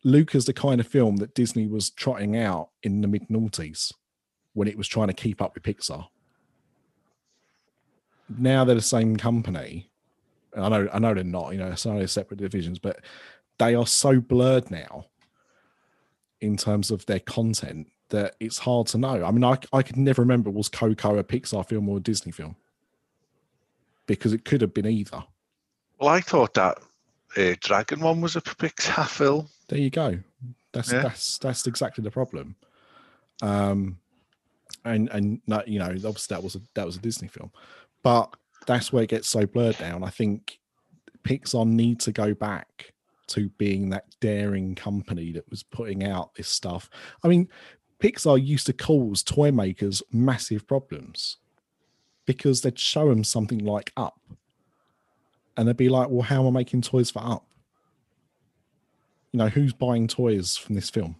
Luca's the kind of film that Disney was trotting out in the mid noughties when it was trying to keep up with Pixar. Now they're the same company. I know, I know they're not. You know, it's only separate divisions, but they are so blurred now in terms of their content that it's hard to know. I mean, I I could never remember was Coco a Pixar film or a Disney film because it could have been either. Well, I thought that uh, Dragon one was a Pixar film. There you go. That's Yeah. that's that's exactly the problem. Um, and and no, you know, obviously that was a that was a Disney film, but that's where it gets so blurred down. I think Pixar need to go back to being that daring company that was putting out this stuff. I mean, Pixar used to cause toy makers massive problems because they'd show them something like Up, and they'd be like, "Well, how am I making toys for Up?" you know who's buying toys from this film?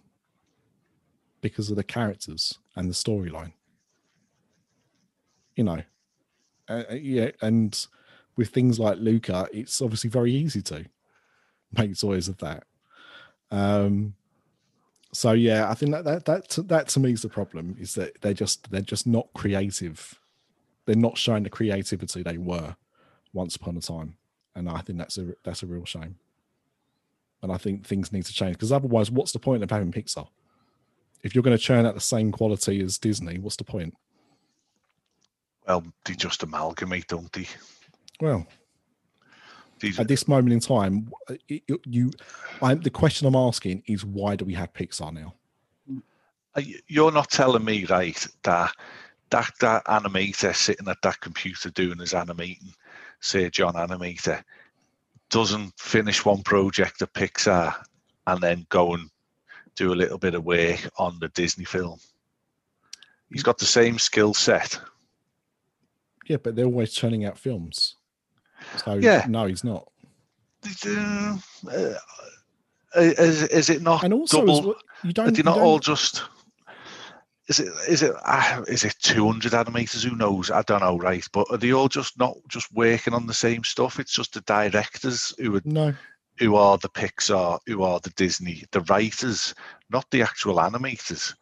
Because of the characters and the storyline. You know uh, uh, yeah and with things like luca it's obviously very easy to make toys of that. Um so yeah i think that that that, that to me is the problem is that they're just they're just not creative they're not showing the creativity they were once upon a time and i think that's a that's a real shame and I think things need to change because otherwise, what's the point of having Pixar? If you're going to churn out the same quality as Disney, what's the point? Well, they just amalgamate, don't they? Well, These, at this moment in time, it, it- you, I, the question I'm asking is why do we have Pixar now? Uh, you're not telling me, right, that that that animator sitting at that computer doing his animating, say John Animator, doesn't finish one project at Pixar and then go and do a little bit of work on the Disney film. He's got the same skill set. Yeah, but they're always turning out films. So Yeah. no, he's not. Uh, uh, is, is it not And also, double? well, you don't. Are they you not all just? Is it is it uh, is it two hundred animators? Who knows? I don't know, right? But are they all just not just working on the same stuff? It's just the directors who are no, who are the Pixar, who are the Disney, the writers, not the actual animators.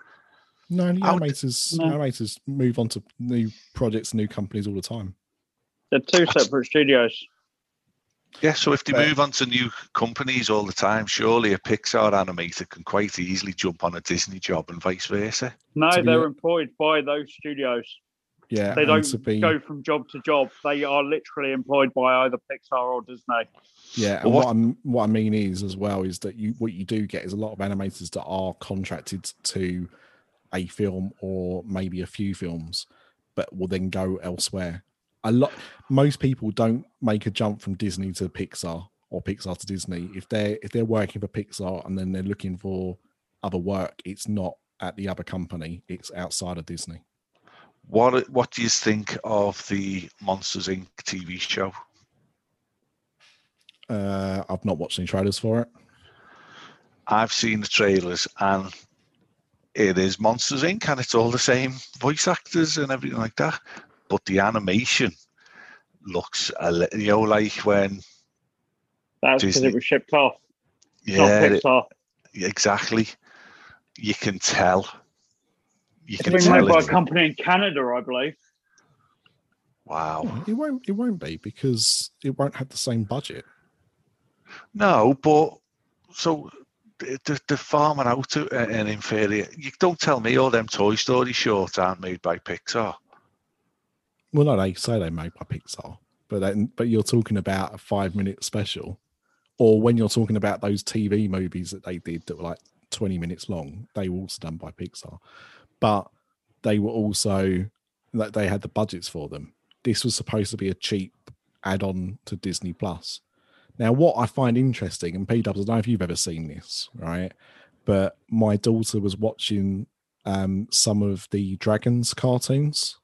no. The animators, No. animators move on to new projects, new companies all the time. They're two separate studios. Yeah, so if they move on to new companies all the time, surely a Pixar animator can quite easily jump on a Disney job and vice versa. No, be they're hon- employed by those studios. Yeah, They don't be, go from job to job. They are literally employed by either Pixar or Disney. Yeah, and what- what, I'm, what I mean is as well is that you what you do get is a lot of animators that are contracted to a film or maybe a few films, but will then go elsewhere. A lot, most people don't make a jump from Disney to Pixar or Pixar to Disney. If they're if they're working for Pixar and then they're looking for other work, it's not at the other company; it's outside of Disney. What what do you think of the Monsters Inc. TV show Uh, I've not watched any trailers for it. I've seen the trailers and it is Monsters Inc. and it's all the same voice actors and everything like that. But the animation looks, a li- you know, like when, That's because it was shipped off. Yeah, it- Pixar. exactly. You can tell. You It's can been tell. made by a company in Canada, I believe. Wow. It won't. It won't be because it won't have the same budget. No, but so the, the farming out to uh, an inferior. You don't tell me all them Toy Story shorts aren't made by Pixar. Well, no, they say they made by Pixar, but then, but you're talking about a five minute special, or when you're talking about those TV movies that they did that were like 20 minutes long, they were also done by Pixar, but they were also that they had the budgets for them. This was supposed to be a cheap add on to Disney Plus. Now, what I find interesting, and P Dubs, I don't know if you've ever seen this, right? But my daughter was watching um, some of the Dragons cartoons.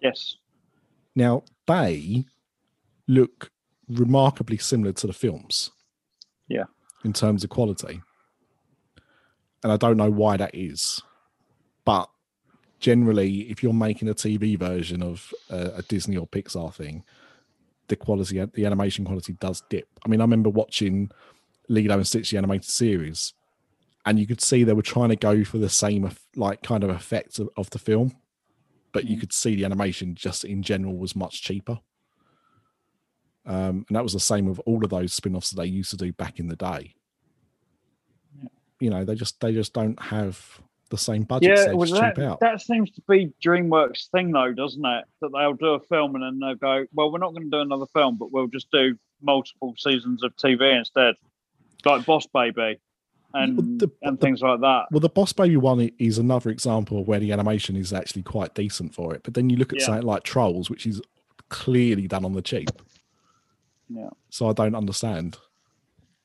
Yes. Now they look remarkably similar to the films. Yeah. In terms of quality. And I don't know why that is. But generally, if you're making a TV version of a, a Disney or Pixar thing, the quality, the animation quality does dip. I mean, I remember watching Lilo and Stitch, the animated series, and you could see they were trying to go for the same, like, kind of effect of, of the film but you could see the animation just in general was much cheaper. Um, and that was the same with all of those spin-offs that they used to do back in the day. You know, they just they just don't have the same budget. Yeah, well, that, that seems to be DreamWorks' thing, though, doesn't it? That they'll do a film and then they'll go, well, we're not going to do another film, but we'll just do multiple seasons of TV instead, like Boss Baby and, the- and the- things like that. Well, the Boss Baby one is another example of where the animation is actually quite decent for it. But then you look at Yeah. something like Trolls, which is clearly done on the cheap. Yeah. So I don't understand.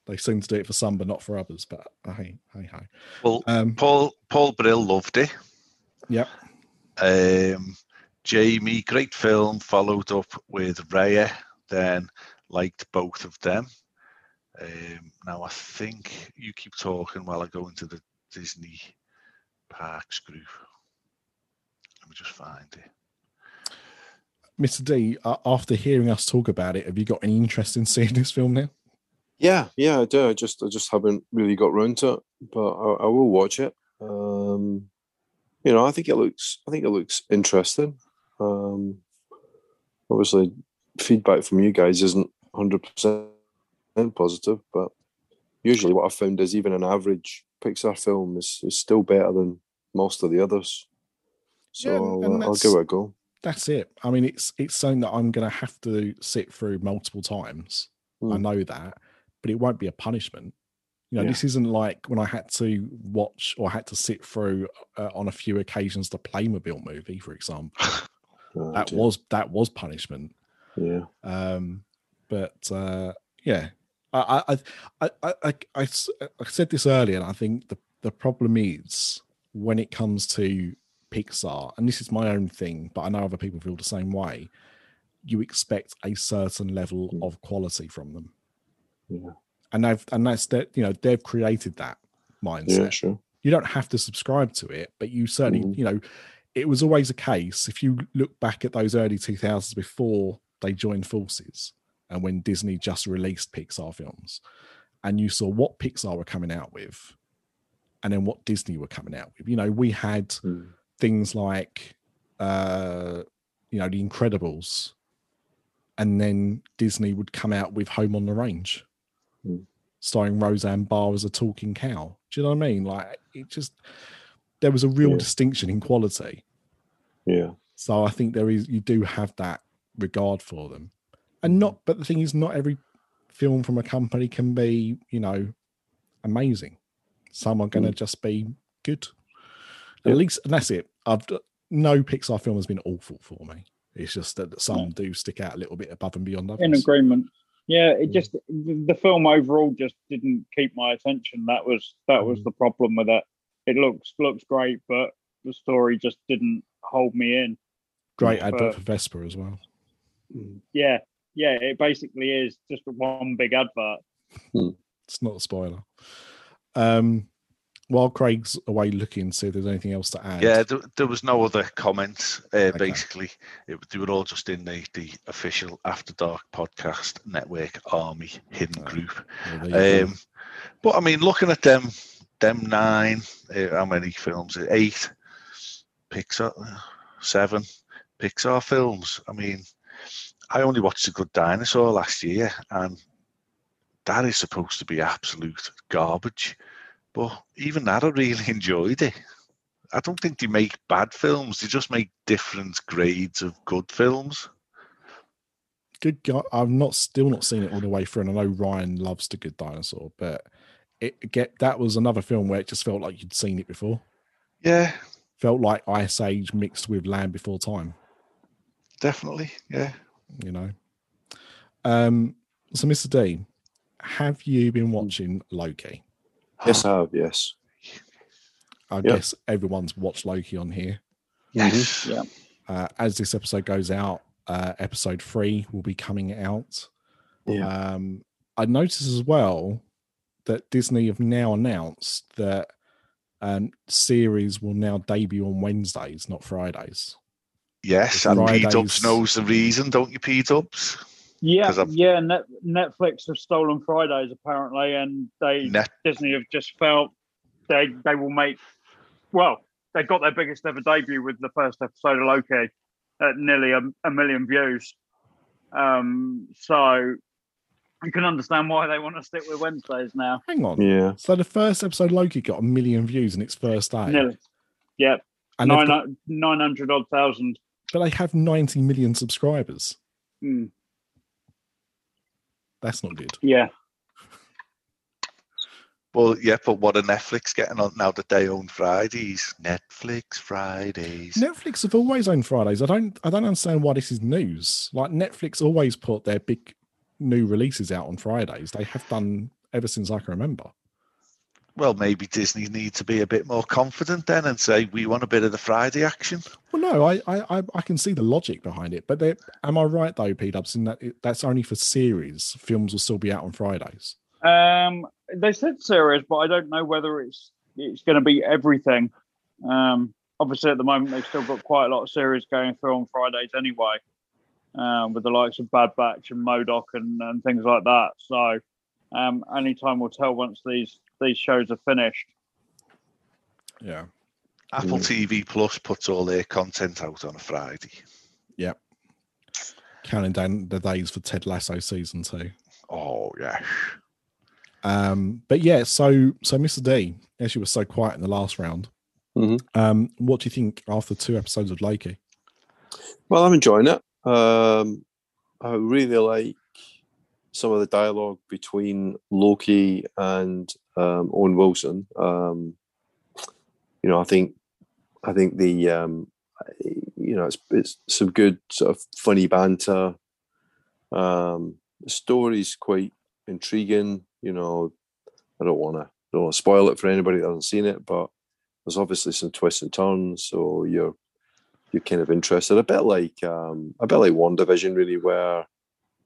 They seem to do it for some, but not for others. But uh, hey, hey, hey. Well, Um, Paul Paul Brill loved it. Yep. Um, Jamie, great film, followed up with Raya, then liked both of them. Um, now I think you keep talking while I go into the Disney Parks group. Let me just find it. Mr. D, uh, after hearing us talk about it, have you got any interest in seeing this film now? Yeah, yeah, I do. I just I just haven't really got round to it, but I, I will watch it. Um, you know, I think it looks I think it looks interesting. Um, obviously, feedback from you guys isn't hundred percent positive, but usually what I've found is even an average Pixar film is, is still better than most of the others. So Yeah, I'll, and uh, I'll give it a go. That's it. I mean, it's it's something that I'm going to have to sit through multiple times. I Mm. know that, but it won't be a punishment. You know, Yeah. this isn't like when I had to watch or had to sit through uh, on a few occasions the Playmobil movie, for example. Oh, that dear. was that was punishment. yeah. Um, but uh, yeah, I I, I, I, I, I said this earlier, and I think the the problem is when it comes to Pixar, and this is my own thing, but I know other people feel the same way. You expect a certain level Mm. of quality from them, Yeah. and they've and that's that you know they've created that mindset Yeah, sure. you don't have to subscribe to it, but you certainly, Mhm. you know, it was always a case. If you look back at those early 2000s before they joined forces and when Disney just released Pixar films, and you saw what Pixar were coming out with and then what Disney were coming out with, you know, we had Mm. things like, uh, you know, The Incredibles, and then Disney would come out with Home on the Range, Mm. starring Roseanne Barr as a talking cow. Do you know what I mean? Like it just there was a real Yeah. distinction in quality. Yeah. So I think there is you do have that regard for them. And not but the thing is not every film from a company can be, you know, amazing. Some are gonna just be good. Yeah. At least and that's it. I've no Pixar film has been awful for me. It's just that some do stick out a little bit above and beyond others. In agreement. Yeah, it just the film overall just didn't keep my attention. That was that was Mm. the problem with it. It looks looks great, but the story just didn't hold me in. Great advert for Vespa as well. Mm. Yeah, yeah, it basically is just one big advert. It's not a spoiler. Um, while Craig's away looking, see if there's anything else to add. Yeah, there, there was no other comments. Uh, Okay. Basically, it, they were all just in the, the official After Dark podcast network army hidden Oh, group. Well, there you go. Um, but I mean, looking at them, them nine, uh, how many films? Eight Pixar, seven Pixar films. I mean, I only watched A Good Dinosaur last year, and that is supposed to be absolute garbage. But even that, I really enjoyed it. I don't think they make bad films; they just make different grades of good films. good guy. I've not still not seen it all the way through, and I know Ryan loves the Good Dinosaur, but it get that was another film where it just felt like you'd seen it before. Yeah, Felt like Ice Age mixed with Land Before Time. definitely. Yeah. You know. Um. So, Mr. D, have you been watching Loki? Yes, I have. Yes. I Yeah. guess everyone's watched Loki on here. Yes. Yeah. Uh, as this episode goes out, uh, episode three will be coming out. Yeah. Um, I noticed as well that Disney have now announced that um, series will now debut on Wednesdays, not Fridays. Yes, and P Dubs knows the reason, don't you, P Dubs? Yeah, 'Cause I've- yeah. Net, Netflix have stolen Fridays apparently, and they Net, Disney have just felt they they will make. Well, they got their biggest ever debut with the first episode of Loki at nearly a, a million views. Um, so you can understand why they want to stick with Wednesdays now. Hang on. Yeah. So the first episode Loki got a million views in its first day, Nearly, yeah, and nine got- nine hundred odd thousand. But they have ninety million subscribers. Mm, That's not good. yeah, well, yeah, but what are Netflix getting on now that they own Fridays? Netflix Fridays. Netflix have always owned Fridays. I don't. I don't understand why this is news. Like Netflix always put their big new releases out on Fridays. They have done ever since I can remember. Well, maybe Disney need to be a bit more confident then and say we want a bit of the Friday action. Well, no, I I, I- I can see the logic behind it, but am I right though, P Dubs, in that it, that's only for series? Films will still be out on Fridays. Um, they said series, but I don't know whether it's it's going to be everything. Um, obviously, at the moment, they've still got quite a lot of series going through on Fridays anyway, um, with the likes of Bad Batch and Modok and, and things like that. So, um, only time will tell once these these shows are finished. Yeah, Apple Mm. TV Plus puts all their content out on a Friday. Yep. Counting down the days for Ted Lasso season two. Oh, yeah. Um, but yeah, so so Mr. D, as you were so quiet in the last round, Mhm. um, what do you think after two episodes of Loki? Well, I'm enjoying it. Um, I really like some of the dialogue between Loki and um, Owen Wilson. Um, you know, I think I think the um, you know it's it's some good sort of funny banter. Um, the story's quite intriguing. You know, I don't want to don't want to spoil it for anybody that hasn't seen it, but there's obviously some twists and turns, so you're you're kind of interested. A bit like um, a bit like WandaVision, really, where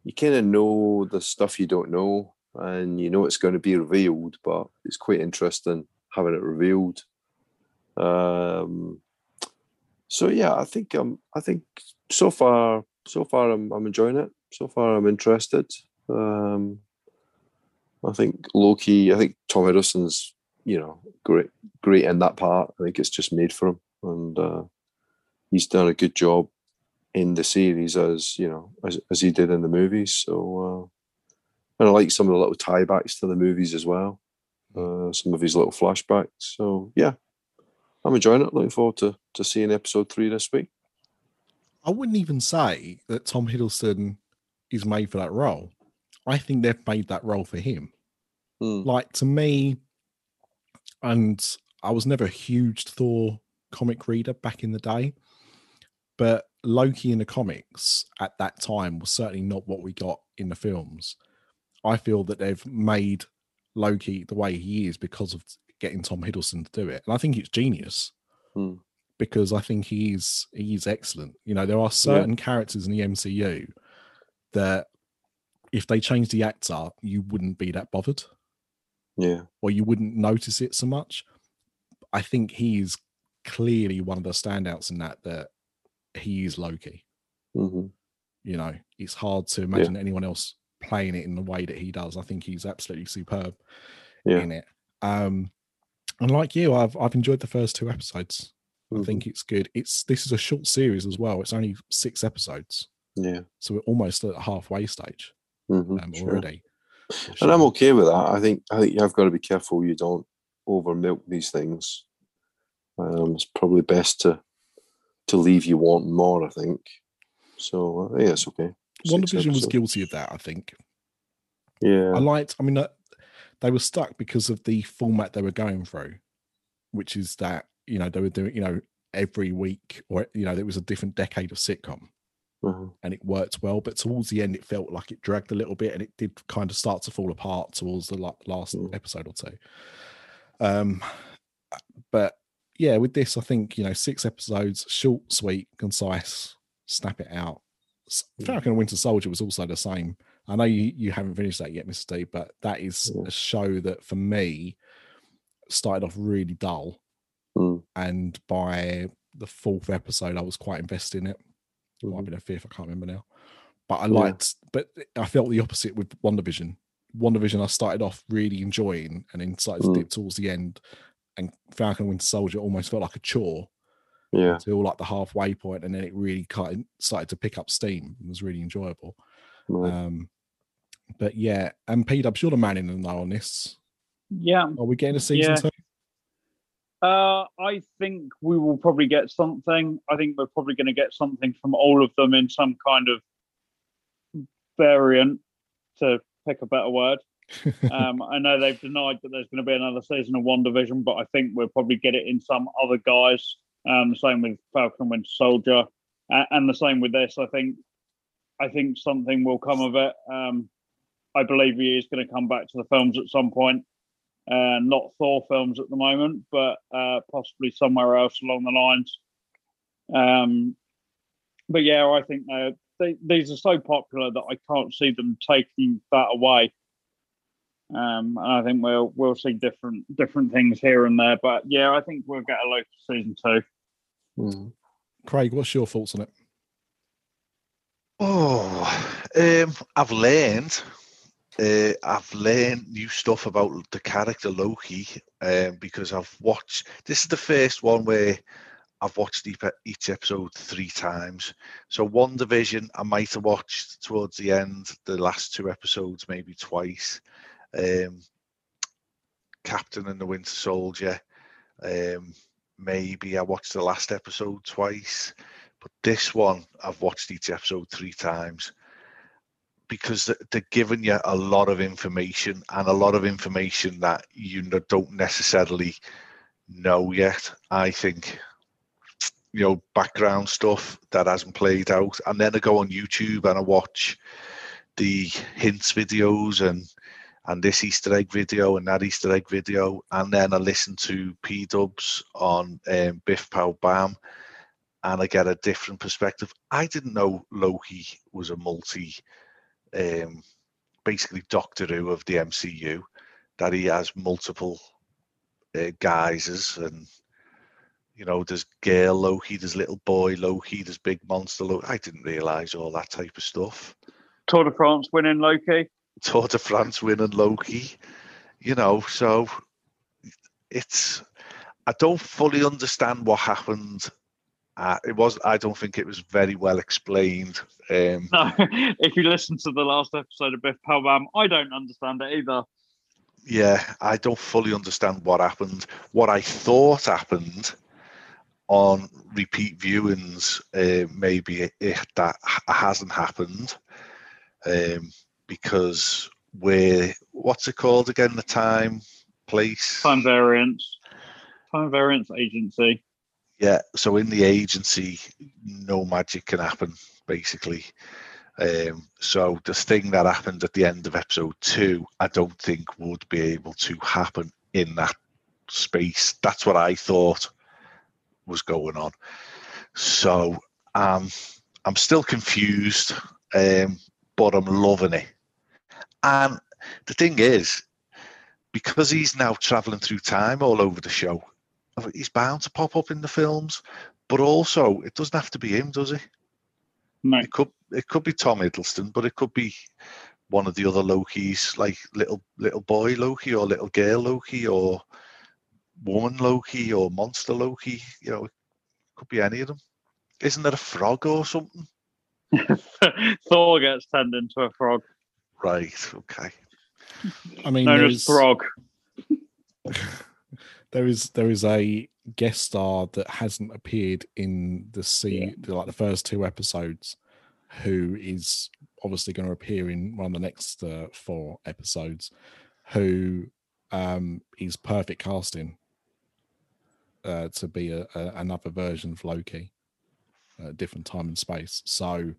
you kind of know the stuff you don't know, and you know it's going to be revealed, but it's quite interesting having it revealed. Um, so yeah, I think um, I think so far, so far I'm I'm enjoying it. So far I'm interested. Um, I think Loki. I think Tom Hiddleston's you know great great in that part. I think it's just made for him, and uh, he's done a good job in the series as you know as, as he did in the movies. So uh, and I like some of the little tiebacks to the movies as well. Uh, some of his little flashbacks. So yeah, I'm enjoying it. Looking forward to to seeing episode three this week. I wouldn't even say that Tom Hiddleston is made for that role. I think they've made that role for him. Hmm. Like to me, and I was never a huge Thor comic reader back in the day, but Loki in the comics at that time was certainly not what we got in the films. I feel that they've made Loki the way he is because of getting Tom Hiddleston to do it, and I think it's genius Hmm. because I think he's he's excellent. You know, there are certain characters in the MCU that if they changed the actor, you wouldn't be that bothered, Yeah. or you wouldn't notice it so much. I think he's clearly one of the standouts in that. That he is Loki. hmm You know, it's hard to imagine anyone else playing it in the way that he does. I think he's absolutely superb Yeah. in it. Um, and like you, I've I've enjoyed the first two episodes. I Mhm. think it's good. It's this is a short series as well. It's only six episodes, Yeah. so we're almost at the halfway stage hmm um, sure. already. And I'm okay with that. I think I think you have got to be careful you don't over milk these things. Um, it's probably best to to leave you wanting more. I think. So uh, yeah, it's okay. Six was guilty of that. I think Yeah. I liked. I mean, uh, they were stuck because of the format they were going through, which is that you know they were doing you know every week or you know there was a different decade of sitcom uh and it worked well. But towards the end, it felt like it dragged a little bit, and it did kind of start to fall apart towards the la- last Mm. episode or two. Um, but yeah, with this, I think you know six episodes, short, sweet, concise, snap it out. S- Mm. Falcon and Winter Soldier was also the same. I know you, you haven't finished that yet, Mr. Steve, but that is Yeah. a show that for me started off really dull, Mm. and by the fourth episode, I was quite invested in it might Mhm. have been a fifth, I can't remember now. But I Yeah. liked, but I felt the opposite with. WandaVision, I started off really enjoying, and then started to Mm. dip towards the end. And Falcon and Winter Soldier almost felt like a chore Yeah. until like the halfway point, and then it really kind of started to pick up steam. It was really enjoyable. Right. Um, but yeah, and P Dubs, you're the man in the know on this. Yeah, Are we getting a season Yeah. two? Uh, I think we will probably get something. I think we're probably going to get something from all of them in some kind of variant, to pick a better word. Um, I know they've denied that there's going to be another season of WandaVision, but I think we'll probably get it in some other guys. Um, the same with Falcon Winter Soldier, uh, and the same with this. I think, I think something will come of it. Um, I believe he is going to come back to the films at some point uh, not Thor films at the moment, but uh, possibly somewhere else along the lines. Um, but yeah, I think uh, they, these are so popular that I can't see them taking that away. Um, and I think we'll we'll see different different things here and there. But yeah, I think we'll get a Loki season two. Mhm. Craig, what's your thoughts on it? Oh, um, I've learned. Uh, I've learned new stuff about the character Loki um, because I've watched. This is the first one where I've watched each, each episode three times. So WandaVision I might have watched towards the end, the last two episodes maybe twice. Um, Captain and the Winter Soldier. Um, maybe I watched the last episode twice. But this one, I've watched each episode three times because they're giving you a lot of information and a lot of information that you don't necessarily know yet. I think, you know, background stuff that hasn't played out. And then I go on YouTube and I watch the hints videos and and this Easter egg video and that Easter egg video, and then I listen to P Dubs on um, Biff Pow Bam, and I get a different perspective. I didn't know Loki was a multi, um, basically Doctor Who of the MCU, that he has multiple uh, guises and. You know, there's girl Loki, there's little boy Loki, there's big monster Loki. I didn't realize all that type of stuff. Tour de France winning Loki. Tour de France winning Loki, you know, so it's I don't fully understand what happened. Uh, it was I don't think it was very well explained. Um, No, if you listen to the last episode of Biff Pow I don't understand it either. yeah, I don't fully understand what happened. What I thought happened on repeat viewings, uh, maybe if that hasn't happened, um, because we're what's it called again? The time, place, Time variance. Time variance agency. Yeah, so in the agency, no magic can happen, basically. Um, so the thing that happened at the end of episode two, I don't think would be able to happen in that space. That's what I thought was going on. So um, I'm still confused, um, but I'm loving it. And the thing is, because he's now traveling through time all over the show, he's bound to pop up in the films. But also, it doesn't have to be him, does it? No. It could it could be Tom Hiddleston, but it could be one of the other Lokis, like little little boy Loki or little girl Loki or woman Loki or monster Loki. You know, it could be any of them. Isn't there a frog or something? Thor gets turned into a frog. Right. Okay. I mean, Known there's, as Frog. there is there is a guest star that hasn't appeared in the sea like the first two episodes, who is obviously going to appear in one of the next uh, four episodes, who um, is perfect casting uh, to be a, a, another version of Loki, a different time and space. So,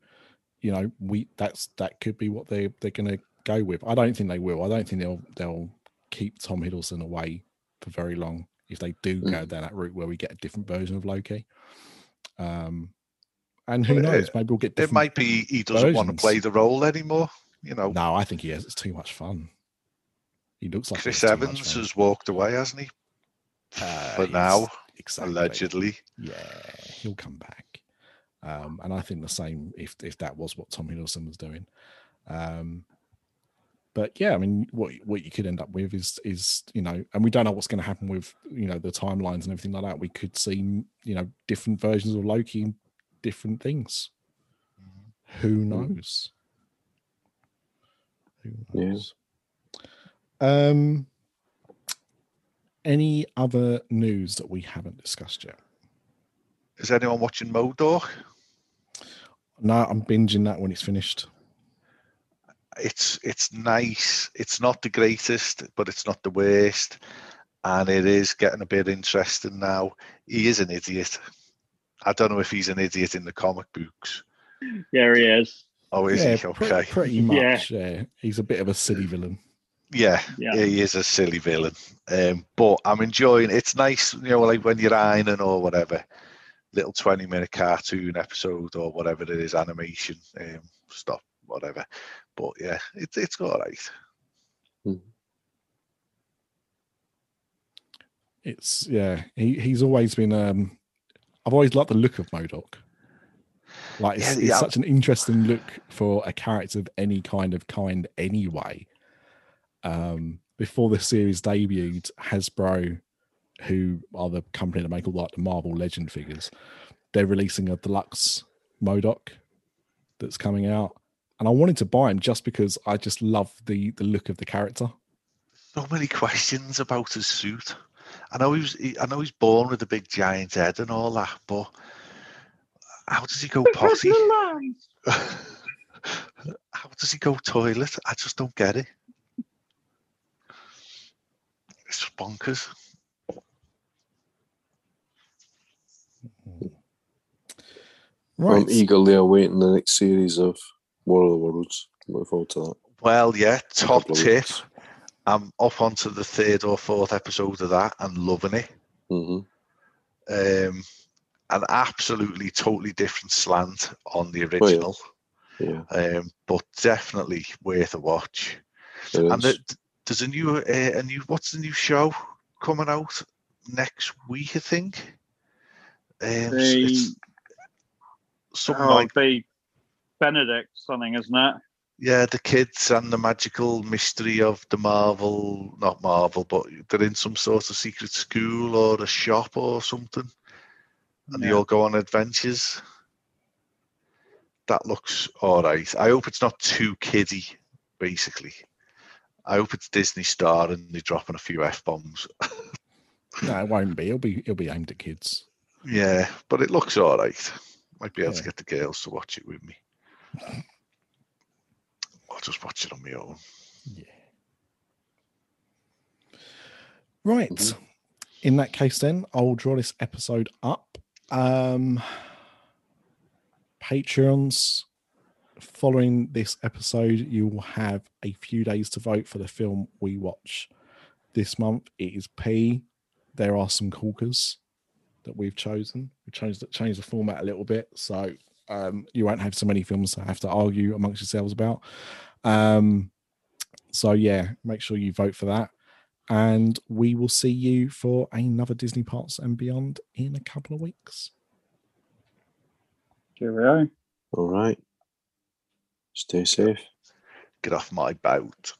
you know, we that's that could be what they they're going to go with. I don't think they will. I don't think they'll they'll keep Tom Hiddleston away for very long if they do go down that route where we get a different version of Loki. Um, and who knows? Maybe we'll get. It might be he doesn't want to play the role anymore. You know, No, I think he has. It's too much fun. He looks like Chris Evans has walked away, hasn't he? Uh, for now, exactly. Allegedly. Yeah, he'll come back. Um, and I think the same if if that was what Tom Hiddleston was doing. Um, but yeah, I mean, what what you could end up with is is you know, and we don't know what's going to happen with you know the timelines and everything like that. We could see you know different versions of Loki, different things. Who knows? Who Yeah. knows? Um, any other news that we haven't discussed yet? Is anyone watching Modok? No, I'm binging that when it's finished. It's it's nice. It's not the greatest, but it's not the worst. And it is getting a bit interesting now. He is an idiot. I don't know if he's an idiot in the comic books. Yeah, he is. Oh, is yeah, he? Okay. pretty Yeah. much. Yeah. he's a bit of a silly villain. Yeah, Yeah. he is a silly villain. Um, but I'm enjoying. It's nice, you know, like when you're ironing or whatever, little 20 minute cartoon episode or whatever it is, animation, um, stuff, whatever. But yeah, it's it's all right. It's yeah, he, he's always been. um I've always liked the look of Modok. Like it's, Yeah, it's yeah. such an interesting look for a character of any kind of kind anyway. Um, before the series debuted, Hasbro, who are the company that make all like the Marvel Legend figures, they're releasing a deluxe Modok that's coming out, and I wanted to buy him just because I just love the the look of the character. So many questions about his suit. I know he was. He, I know he's born with a big giant head and all that, but how does he go potty? how does he go toilet? I just don't get it. It's bonkers. Right. I'm eagerly awaiting the next series of War of the Worlds. Look forward to that. Well, yeah. Top Couple of tip. weeks. I'm up onto the third or fourth episode of that and loving it. Mhm. Um, an absolutely totally different slant on the yeah. original, Yeah, um, but definitely worth a watch. it And the, there's a new, uh, a new, what's the new show coming out next week? I think. Um, s- The something oh, like the Benedict something, isn't it? yeah, the kids and the magical mystery of the Marvel, not Marvel, but they're in some sort of secret school or a shop or something, and they all go on adventures. That looks all right. I hope it's not too kiddie, basically. I hope it's Disney Star and they're dropping a few f bombs. No, it won't be. It'll be it'll be aimed at kids. yeah, but it looks all right. Might be able to get the girls to watch it with me. I'll just watch it on my own. Yeah. Right. Mhm. In that case, then I'll draw this episode up. Um, Patreons. Following this episode, you will have a few days to vote for the film we watch this month. It is P. There are some corkers that we've chosen. We changed the, changed the format a little bit, so um, you won't have so many films to have to argue amongst yourselves about. Um, So yeah, make sure you vote for that. And we will see you for another Disney Parks and Beyond in a couple of weeks. Cheerio. All right. Stay safe. Get off my boat.